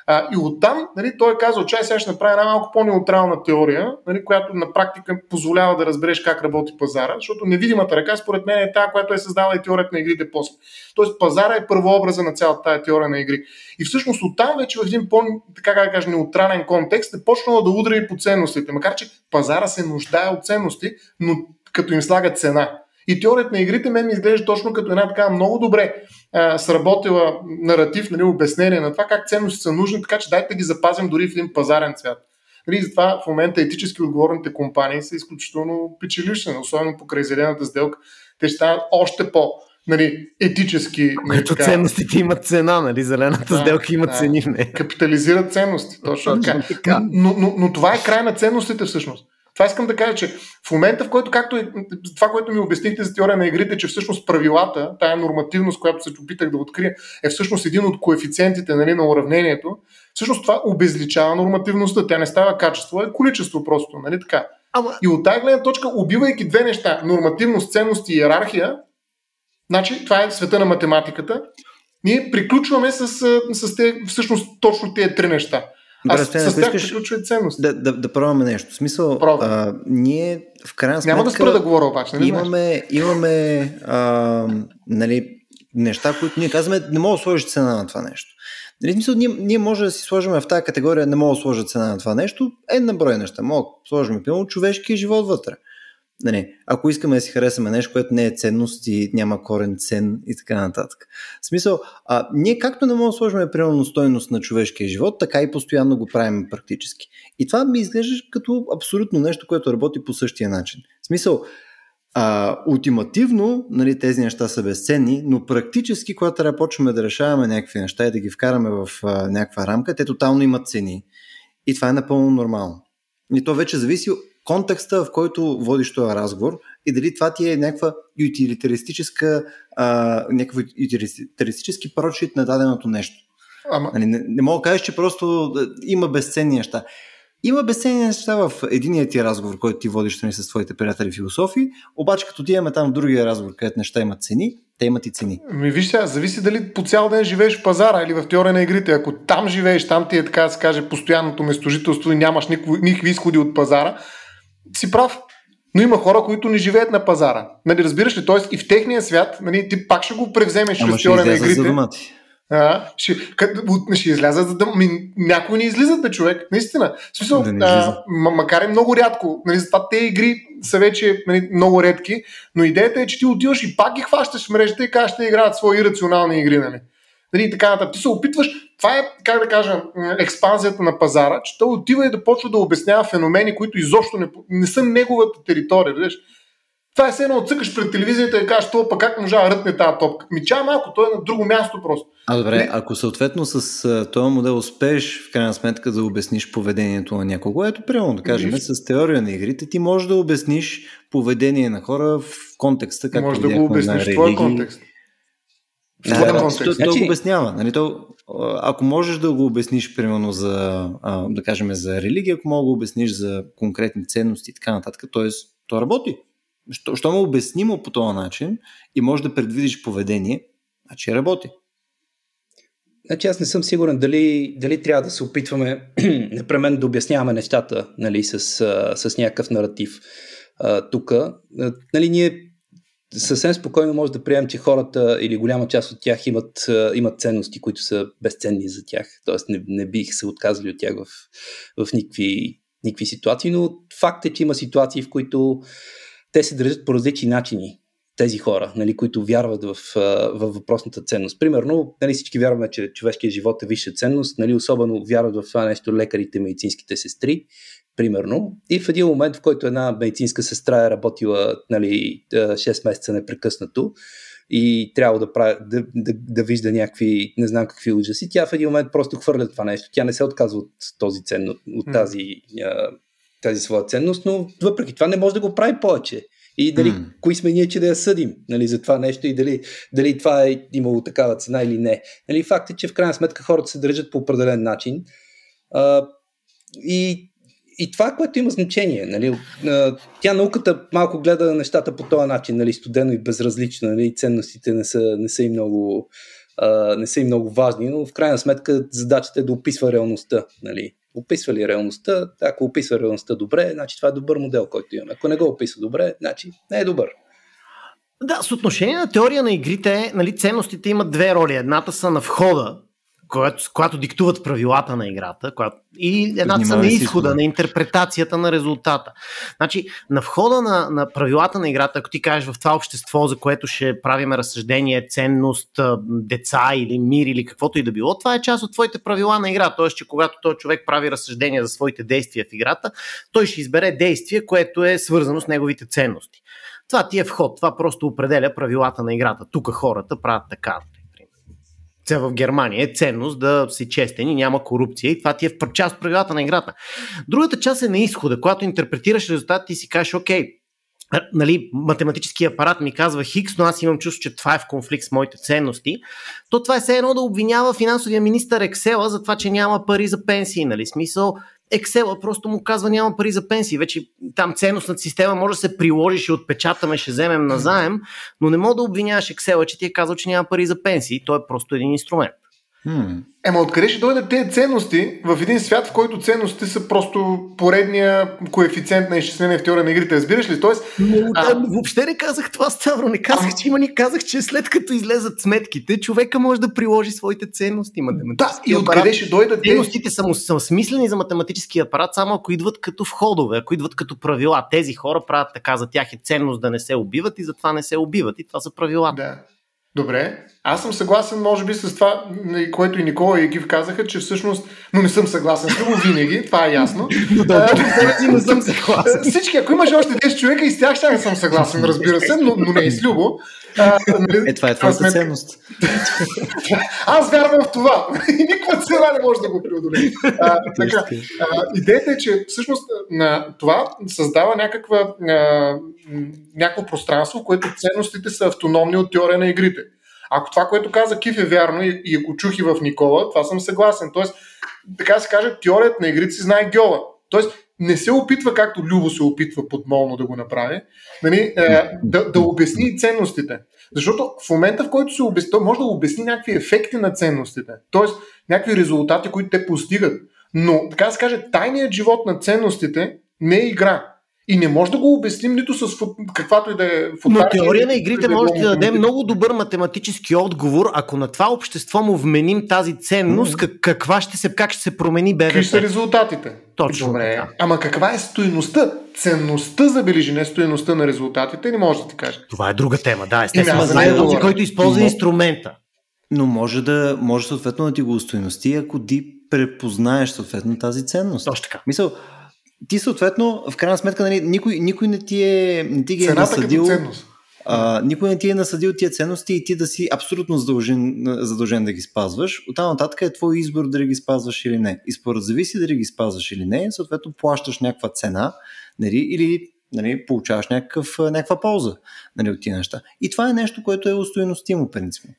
B: А, и оттам нали, той е казал, че сега ще направи една малко по-неутрална теория, нали, която на практика позволява да разбереш как работи пазара, защото невидимата ръка, според мен, е тази, която е създала и теорията на игрите после. Тоест пазара е първообраза на цялата тази теория на игри. И всъщност оттам вече в един по, така как кажа, неутрален контекст е почнала да удра и по ценностите. Макар, че пазара се нуждае от ценности, но като им слага цена. И теорията на игрите мен ми изглежда точно като една така много добре а, сработила наратив, нали, обяснение на това как ценности са нужни, така че дайте да ги запазим дори в един пазарен цвят. Нали, затова в момента етически отговорните компании са изключително печеливши, особено покрай зелената сделка. Те ще стават още по нали, етически.
C: Нали, Ето така. ценностите имат цена, нали? Зелената да, сделка има да, цени в нея.
B: Капитализират ценности, точно така. Но, но, но това е край на ценностите всъщност. Това искам да кажа, че в момента, в който, както е, това, което ми обяснихте за теория на игрите, че всъщност правилата, тая нормативност, която се опитах да открия, е всъщност един от коефициентите нали, на уравнението, всъщност това обезличава нормативността. Тя не става качество, а е количество просто. Нали, така. Ама... И от тази гледна точка, убивайки две неща, нормативност, ценност и иерархия, значи това е света на математиката, ние приключваме с, с те, всъщност точно тези три неща. Добре, Аз с тях приключва ценност.
A: Да, да, да пробваме нещо. В смисъл, а, ние в крайна сметка...
B: Няма да спра да говоря обаче,
A: нали Имаме, имаме а, нали, неща, които ние казваме, не мога да сложиш цена на това нещо. Нали, смисъл, ние, ние може да си сложим в тази категория, не мога да сложа цена на това нещо, е на брой неща. Мога да сложим, примерно, човешкия живот вътре. Нали, ако искаме да си харесаме нещо, което не е ценност и няма корен цен и така нататък. В смисъл, а, ние както не можем да сложим примерно стойност на човешкия живот, така и постоянно го правим практически. И това ми изглежда като абсолютно нещо, което работи по същия начин. В смисъл, а, ултимативно нали, тези неща са безценни, но практически, когато трябва почваме да решаваме някакви неща и да ги вкараме в а, някаква рамка, те тотално имат цени. И това е напълно нормално. И то вече зависи контекста, в който водиш този разговор и дали това ти е някаква ютилитаристическа, а, някакъв ютилитаристически прочит на даденото нещо. Ама... Нали, не, не мога да кажеш, че просто има безценни неща. Има безценни неща в единия ти разговор, който ти водиш нали, с твоите приятели философи, обаче като отиваме там в другия разговор, където неща имат цени, те имат и цени.
B: Ми виж сега, зависи дали по цял ден живееш в пазара или в теория на игрите. Ако там живееш, там ти е така да се каже постоянното местожителство и нямаш никакви изходи от пазара, си прав. Но има хора, които не живеят на пазара. Нали, разбираш ли? Тоест и в техния свят нали, ти пак ще го превземеш
A: Ама ще на игрите. За
B: а, ще, къд, ще излязат, за да. Ми, някои не излизат, бе, човек. Наистина. В смисъл, да а, макар и много рядко. Нали, затова те игри са вече нали, много редки, но идеята е, че ти отиваш и пак ги хващаш в мрежата и кажеш, ще играят свои рационални игри. Нали. Нали, и така нататък. Ти се опитваш, това е, как да кажа, експанзията на пазара, че той отива и да почва да обяснява феномени, които изобщо не, не са неговата територия. Виж? Това е все едно отцъкаш пред телевизията и кажеш, това пък как може да рътне тази топка. Ми малко, той е на друго място просто.
A: А добре, не? ако съответно с този модел успееш в крайна сметка да обясниш поведението на някого, ето примерно да кажем, Виж. с теория на игрите, ти можеш да обясниш поведение на хора в контекста, както
B: Може да го обясниш в твоя контекст.
A: Да, да, то, то, значи... то го обяснява. Нали? То, ако можеш да го обясниш, примерно, за, да кажем, за религия, ако мога да го обясниш за конкретни ценности и така нататък, т.е. то работи. Що, що му обяснимо по този начин и може да предвидиш поведение, значи работи.
D: Значи аз не съм сигурен дали, дали трябва да се опитваме *clears throat* непременно да обясняваме нещата нали, с, с някакъв наратив. Тук, нали, ние съвсем спокойно може да приемем, че хората или голяма част от тях имат, имат ценности, които са безценни за тях. Тоест не, не бих се отказали от тях в, в никакви, никакви ситуации, но факт е, че има ситуации, в които те се държат по различни начини тези хора, нали, които вярват в, в въпросната ценност. Примерно, нали, всички вярваме, че човешкият живот е висша ценност, нали, особено вярват в това нещо лекарите, медицинските сестри, примерно. И в един момент, в който една медицинска сестра е работила нали, 6 месеца непрекъснато и трябва да, прави, да, да, да вижда някакви, не знам какви ужаси, тя в един момент просто хвърля това нещо. Тя не се отказва от, този ценно, от тази, тази своя ценност, но въпреки това не може да го прави повече. И дали, mm. кои сме ние, че да я съдим нали, за това нещо и дали, дали това е имало такава цена или не. Нали, факт е, че в крайна сметка хората се държат по определен начин. А, и, и това, което има значение. Нали, тя науката малко гледа нещата по този начин, нали, студено и безразлично. Нали, ценностите не са, не са и много не са и много важни, но в крайна сметка задачата е да описва реалността. Нали описва ли реалността, ако описва реалността добре, значи това е добър модел, който имаме. Ако не го описва добре, значи не е добър.
C: Да, с отношение на теория на игрите, нали, ценностите имат две роли. Едната са на входа, която, която диктуват правилата на играта, която, и едната са на изхода, на интерпретацията на резултата. Значи, на входа на, на правилата на играта, ако ти кажеш в това общество, за което ще правим разсъждение, ценност, деца или мир или каквото и да било, това е част от твоите правила на игра. Тоест, че когато този човек прави разсъждение за своите действия в играта, той ще избере действие, което е свързано с неговите ценности. Това ти е вход, това просто определя правилата на играта. Тук хората правят така в Германия е ценност да си честен и няма корупция и това ти е част от правилата на играта. Другата част е на изхода, когато интерпретираш резултатите и си кажеш, окей, нали, математически апарат ми казва Хикс, но аз имам чувство, че това е в конфликт с моите ценности, то това е все едно да обвинява финансовия министър Ексела за това, че няма пари за пенсии. Нали? Смисъл, Excel просто му казва няма пари за пенсии. Вече там ценностната система може да се приложи, ще отпечатаме, ще вземем назаем, но не мога да обвиняваш Excel, че ти е казал, че няма пари за пенсии. Той е просто един инструмент.
B: Hmm. Ема откъде ще дойдат тези ценности в един свят, в който ценностите са просто поредния коефициент на изчисление в теория на игрите, разбираш ли? Тоест,
C: Но, а... да, въобще не казах това, Ставро, не казах, че има, ни казах, че след като излезат сметките, човека може да приложи своите ценности.
B: Да, и откъде ще дойдат
C: Ценностите са, са смислени за математически апарат, само ако идват като входове, ако идват като правила. Тези хора правят така, за тях е ценност да не се убиват и затова не се убиват. И това са правилата.
B: Да. Добре, аз съм съгласен, може би, с това, което и Никола и Гив казаха, че всъщност, но не съм съгласен с него винаги, това е ясно. *laughs*
C: да, не съм *laughs* съгласен.
B: Всички, ако имаш още 10 човека и с тях ще не съм съгласен, разбира се, но, но не и с Любо.
A: Е, това е твоята ценност. *laughs*
B: Аз вярвам в това. И никаква цена не може да го преодолее. така, идеята е, че всъщност на това създава някаква, някакво пространство, в което ценностите са автономни от теория на игрите. Ако това, което каза Киф е вярно и, и ако чух и в Никола, това съм съгласен. Тоест, така се каже, теорията на игрите си знае гьола. Тоест, не се опитва, както Любо се опитва подмолно да го направи, нали, е, да, да обясни ценностите. Защото в момента, в който се обясни, той може да обясни някакви ефекти на ценностите, т.е. някакви резултати, които те постигат. Но, така да се каже, тайният живот на ценностите не е игра. И не може да го обясним нито с фут... каквато и да е
C: футбол. Но теория на игрите може да даде много добър математически отговор, ако на това общество му вменим тази ценност, как, каква ще се, как ще се промени БВП. Какви
B: са резултатите?
C: Точно.
B: Добре. Така. Ама каква е стоеността? Ценността, забележи, не стоеността на резултатите, не може да ти кажа.
C: Това е друга тема, да. Естествено, знае този, който използва но, инструмента.
A: Но може да, може съответно да ти го устойности, ако ти препознаеш съответно тази ценност.
C: Точно така.
A: Мисъл, ти съответно, в крайна сметка, нали, никой, никой не ти е, не ти ги е насъдил. А, никой не ти е насъдил тия ценности и ти да си абсолютно задължен, задължен да ги спазваш. Оттам нататък е твой избор дали ги спазваш или не. И според зависи дали ги спазваш или не, съответно плащаш някаква цена нали, или нали, получаваш някакъв, някаква полза нали, от тия неща. И това е нещо, което е устойностимо принципно.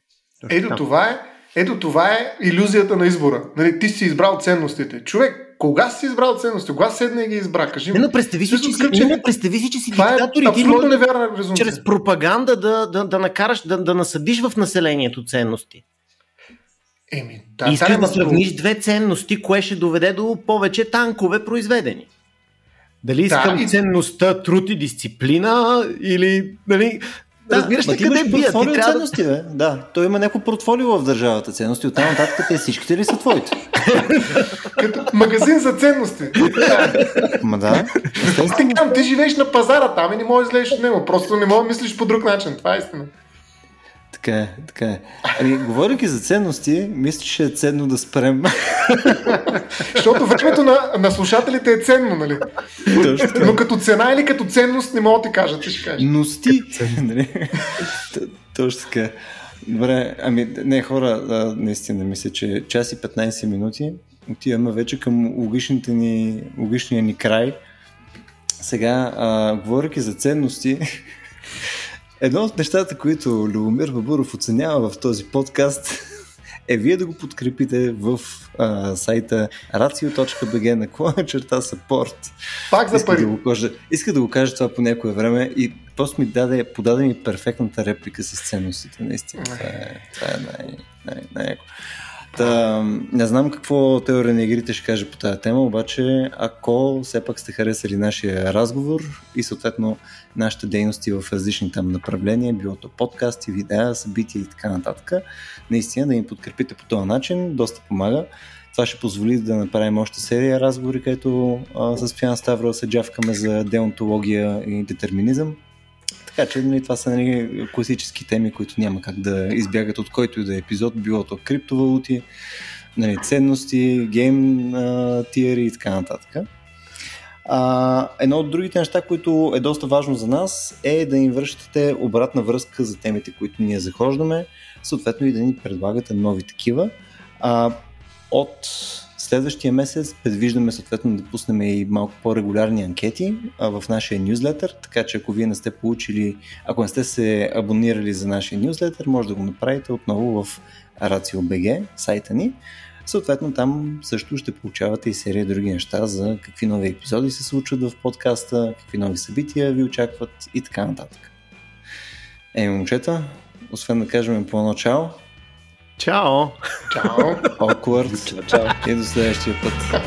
B: Ето това е ето това е иллюзията на избора. Нали, ти си избрал ценностите. Човек, кога си избрал ценности? Кога седна и ги избра? Кажи
C: ми. Не, но представи си, че, си, не, представи си, че си
B: това
C: диктатор
B: е и ти
C: чрез пропаганда да, да, да накараш, да, да насъдиш в населението ценности.
B: Еми, да,
C: Искаш да сравниш две ценности, кое ще доведе до повече танкове произведени. Дали искам да, и... ценността труд и дисциплина или нали,
A: да, Разбираш ли къде бият? Ти трябва... ценности, бе. Да, той има някакво портфолио в държавата ценности. Оттам нататък те всичките ли са твоите? *laughs*
B: Като магазин за ценности.
A: Ма да.
B: Ти, ти живееш на пазара там и не можеш да излезеш от него. Просто не можеш да мислиш по друг начин. Това е истина.
A: Така е, така е. Ами, говоряки за ценности, мисля, че е ценно да спрем.
B: Защото времето на, на слушателите е ценно, нали? Точно така. Но като цена или като ценност не мога да ти кажа, ти ще кажеш.
A: Ности, нали? Точно така. Добре, ами не хора, а, наистина мисля, че час и 15 минути отиваме вече към логичните ни, логичния ни край. Сега, а, говоряки за ценности, Едно от нещата, които Любомир Бабуров оценява в този подкаст е вие да го подкрепите в а, сайта racio.bg на клона черта support.
B: Пак за пари.
A: Да го кажа, иска да го кажа това по някое време и просто ми даде, подаде ми перфектната реплика с ценностите, наистина. Това е, това е най- най- най- Та, не знам какво теория на игрите ще каже по тази тема, обаче ако все пак сте харесали нашия разговор и съответно нашите дейности в различни там направления, било то подкасти, видеа, събития и така нататък, наистина да ни подкрепите по този начин, доста помага. Това ще позволи да направим още серия разговори, където с Фиан Ставро се джавкаме за деонтология и детерминизъм. Така че нали, това са нали, класически теми, които няма как да избягат от който и да е епизод, било то криптовалути, нали, ценности, гейм тиери и така нататък. А, едно от другите неща, които е доста важно за нас е да ни връщате обратна връзка за темите, които ние захождаме, съответно и да ни предлагате нови такива. А, от следващия месец предвиждаме съответно да пуснем и малко по-регулярни анкети в нашия нюзлетър, така че ако вие не сте получили, ако не сте се абонирали за нашия нюзлетър, може да го направите отново в RACIO.BG, сайта ни. Съответно там също ще получавате и серия други неща за какви нови епизоди се случват в подкаста, какви нови събития ви очакват и така нататък. Ей, момчета, освен да кажем по чао,
C: Чао!
B: Чао!
A: Awkward. Чао, чао. И до следващия път.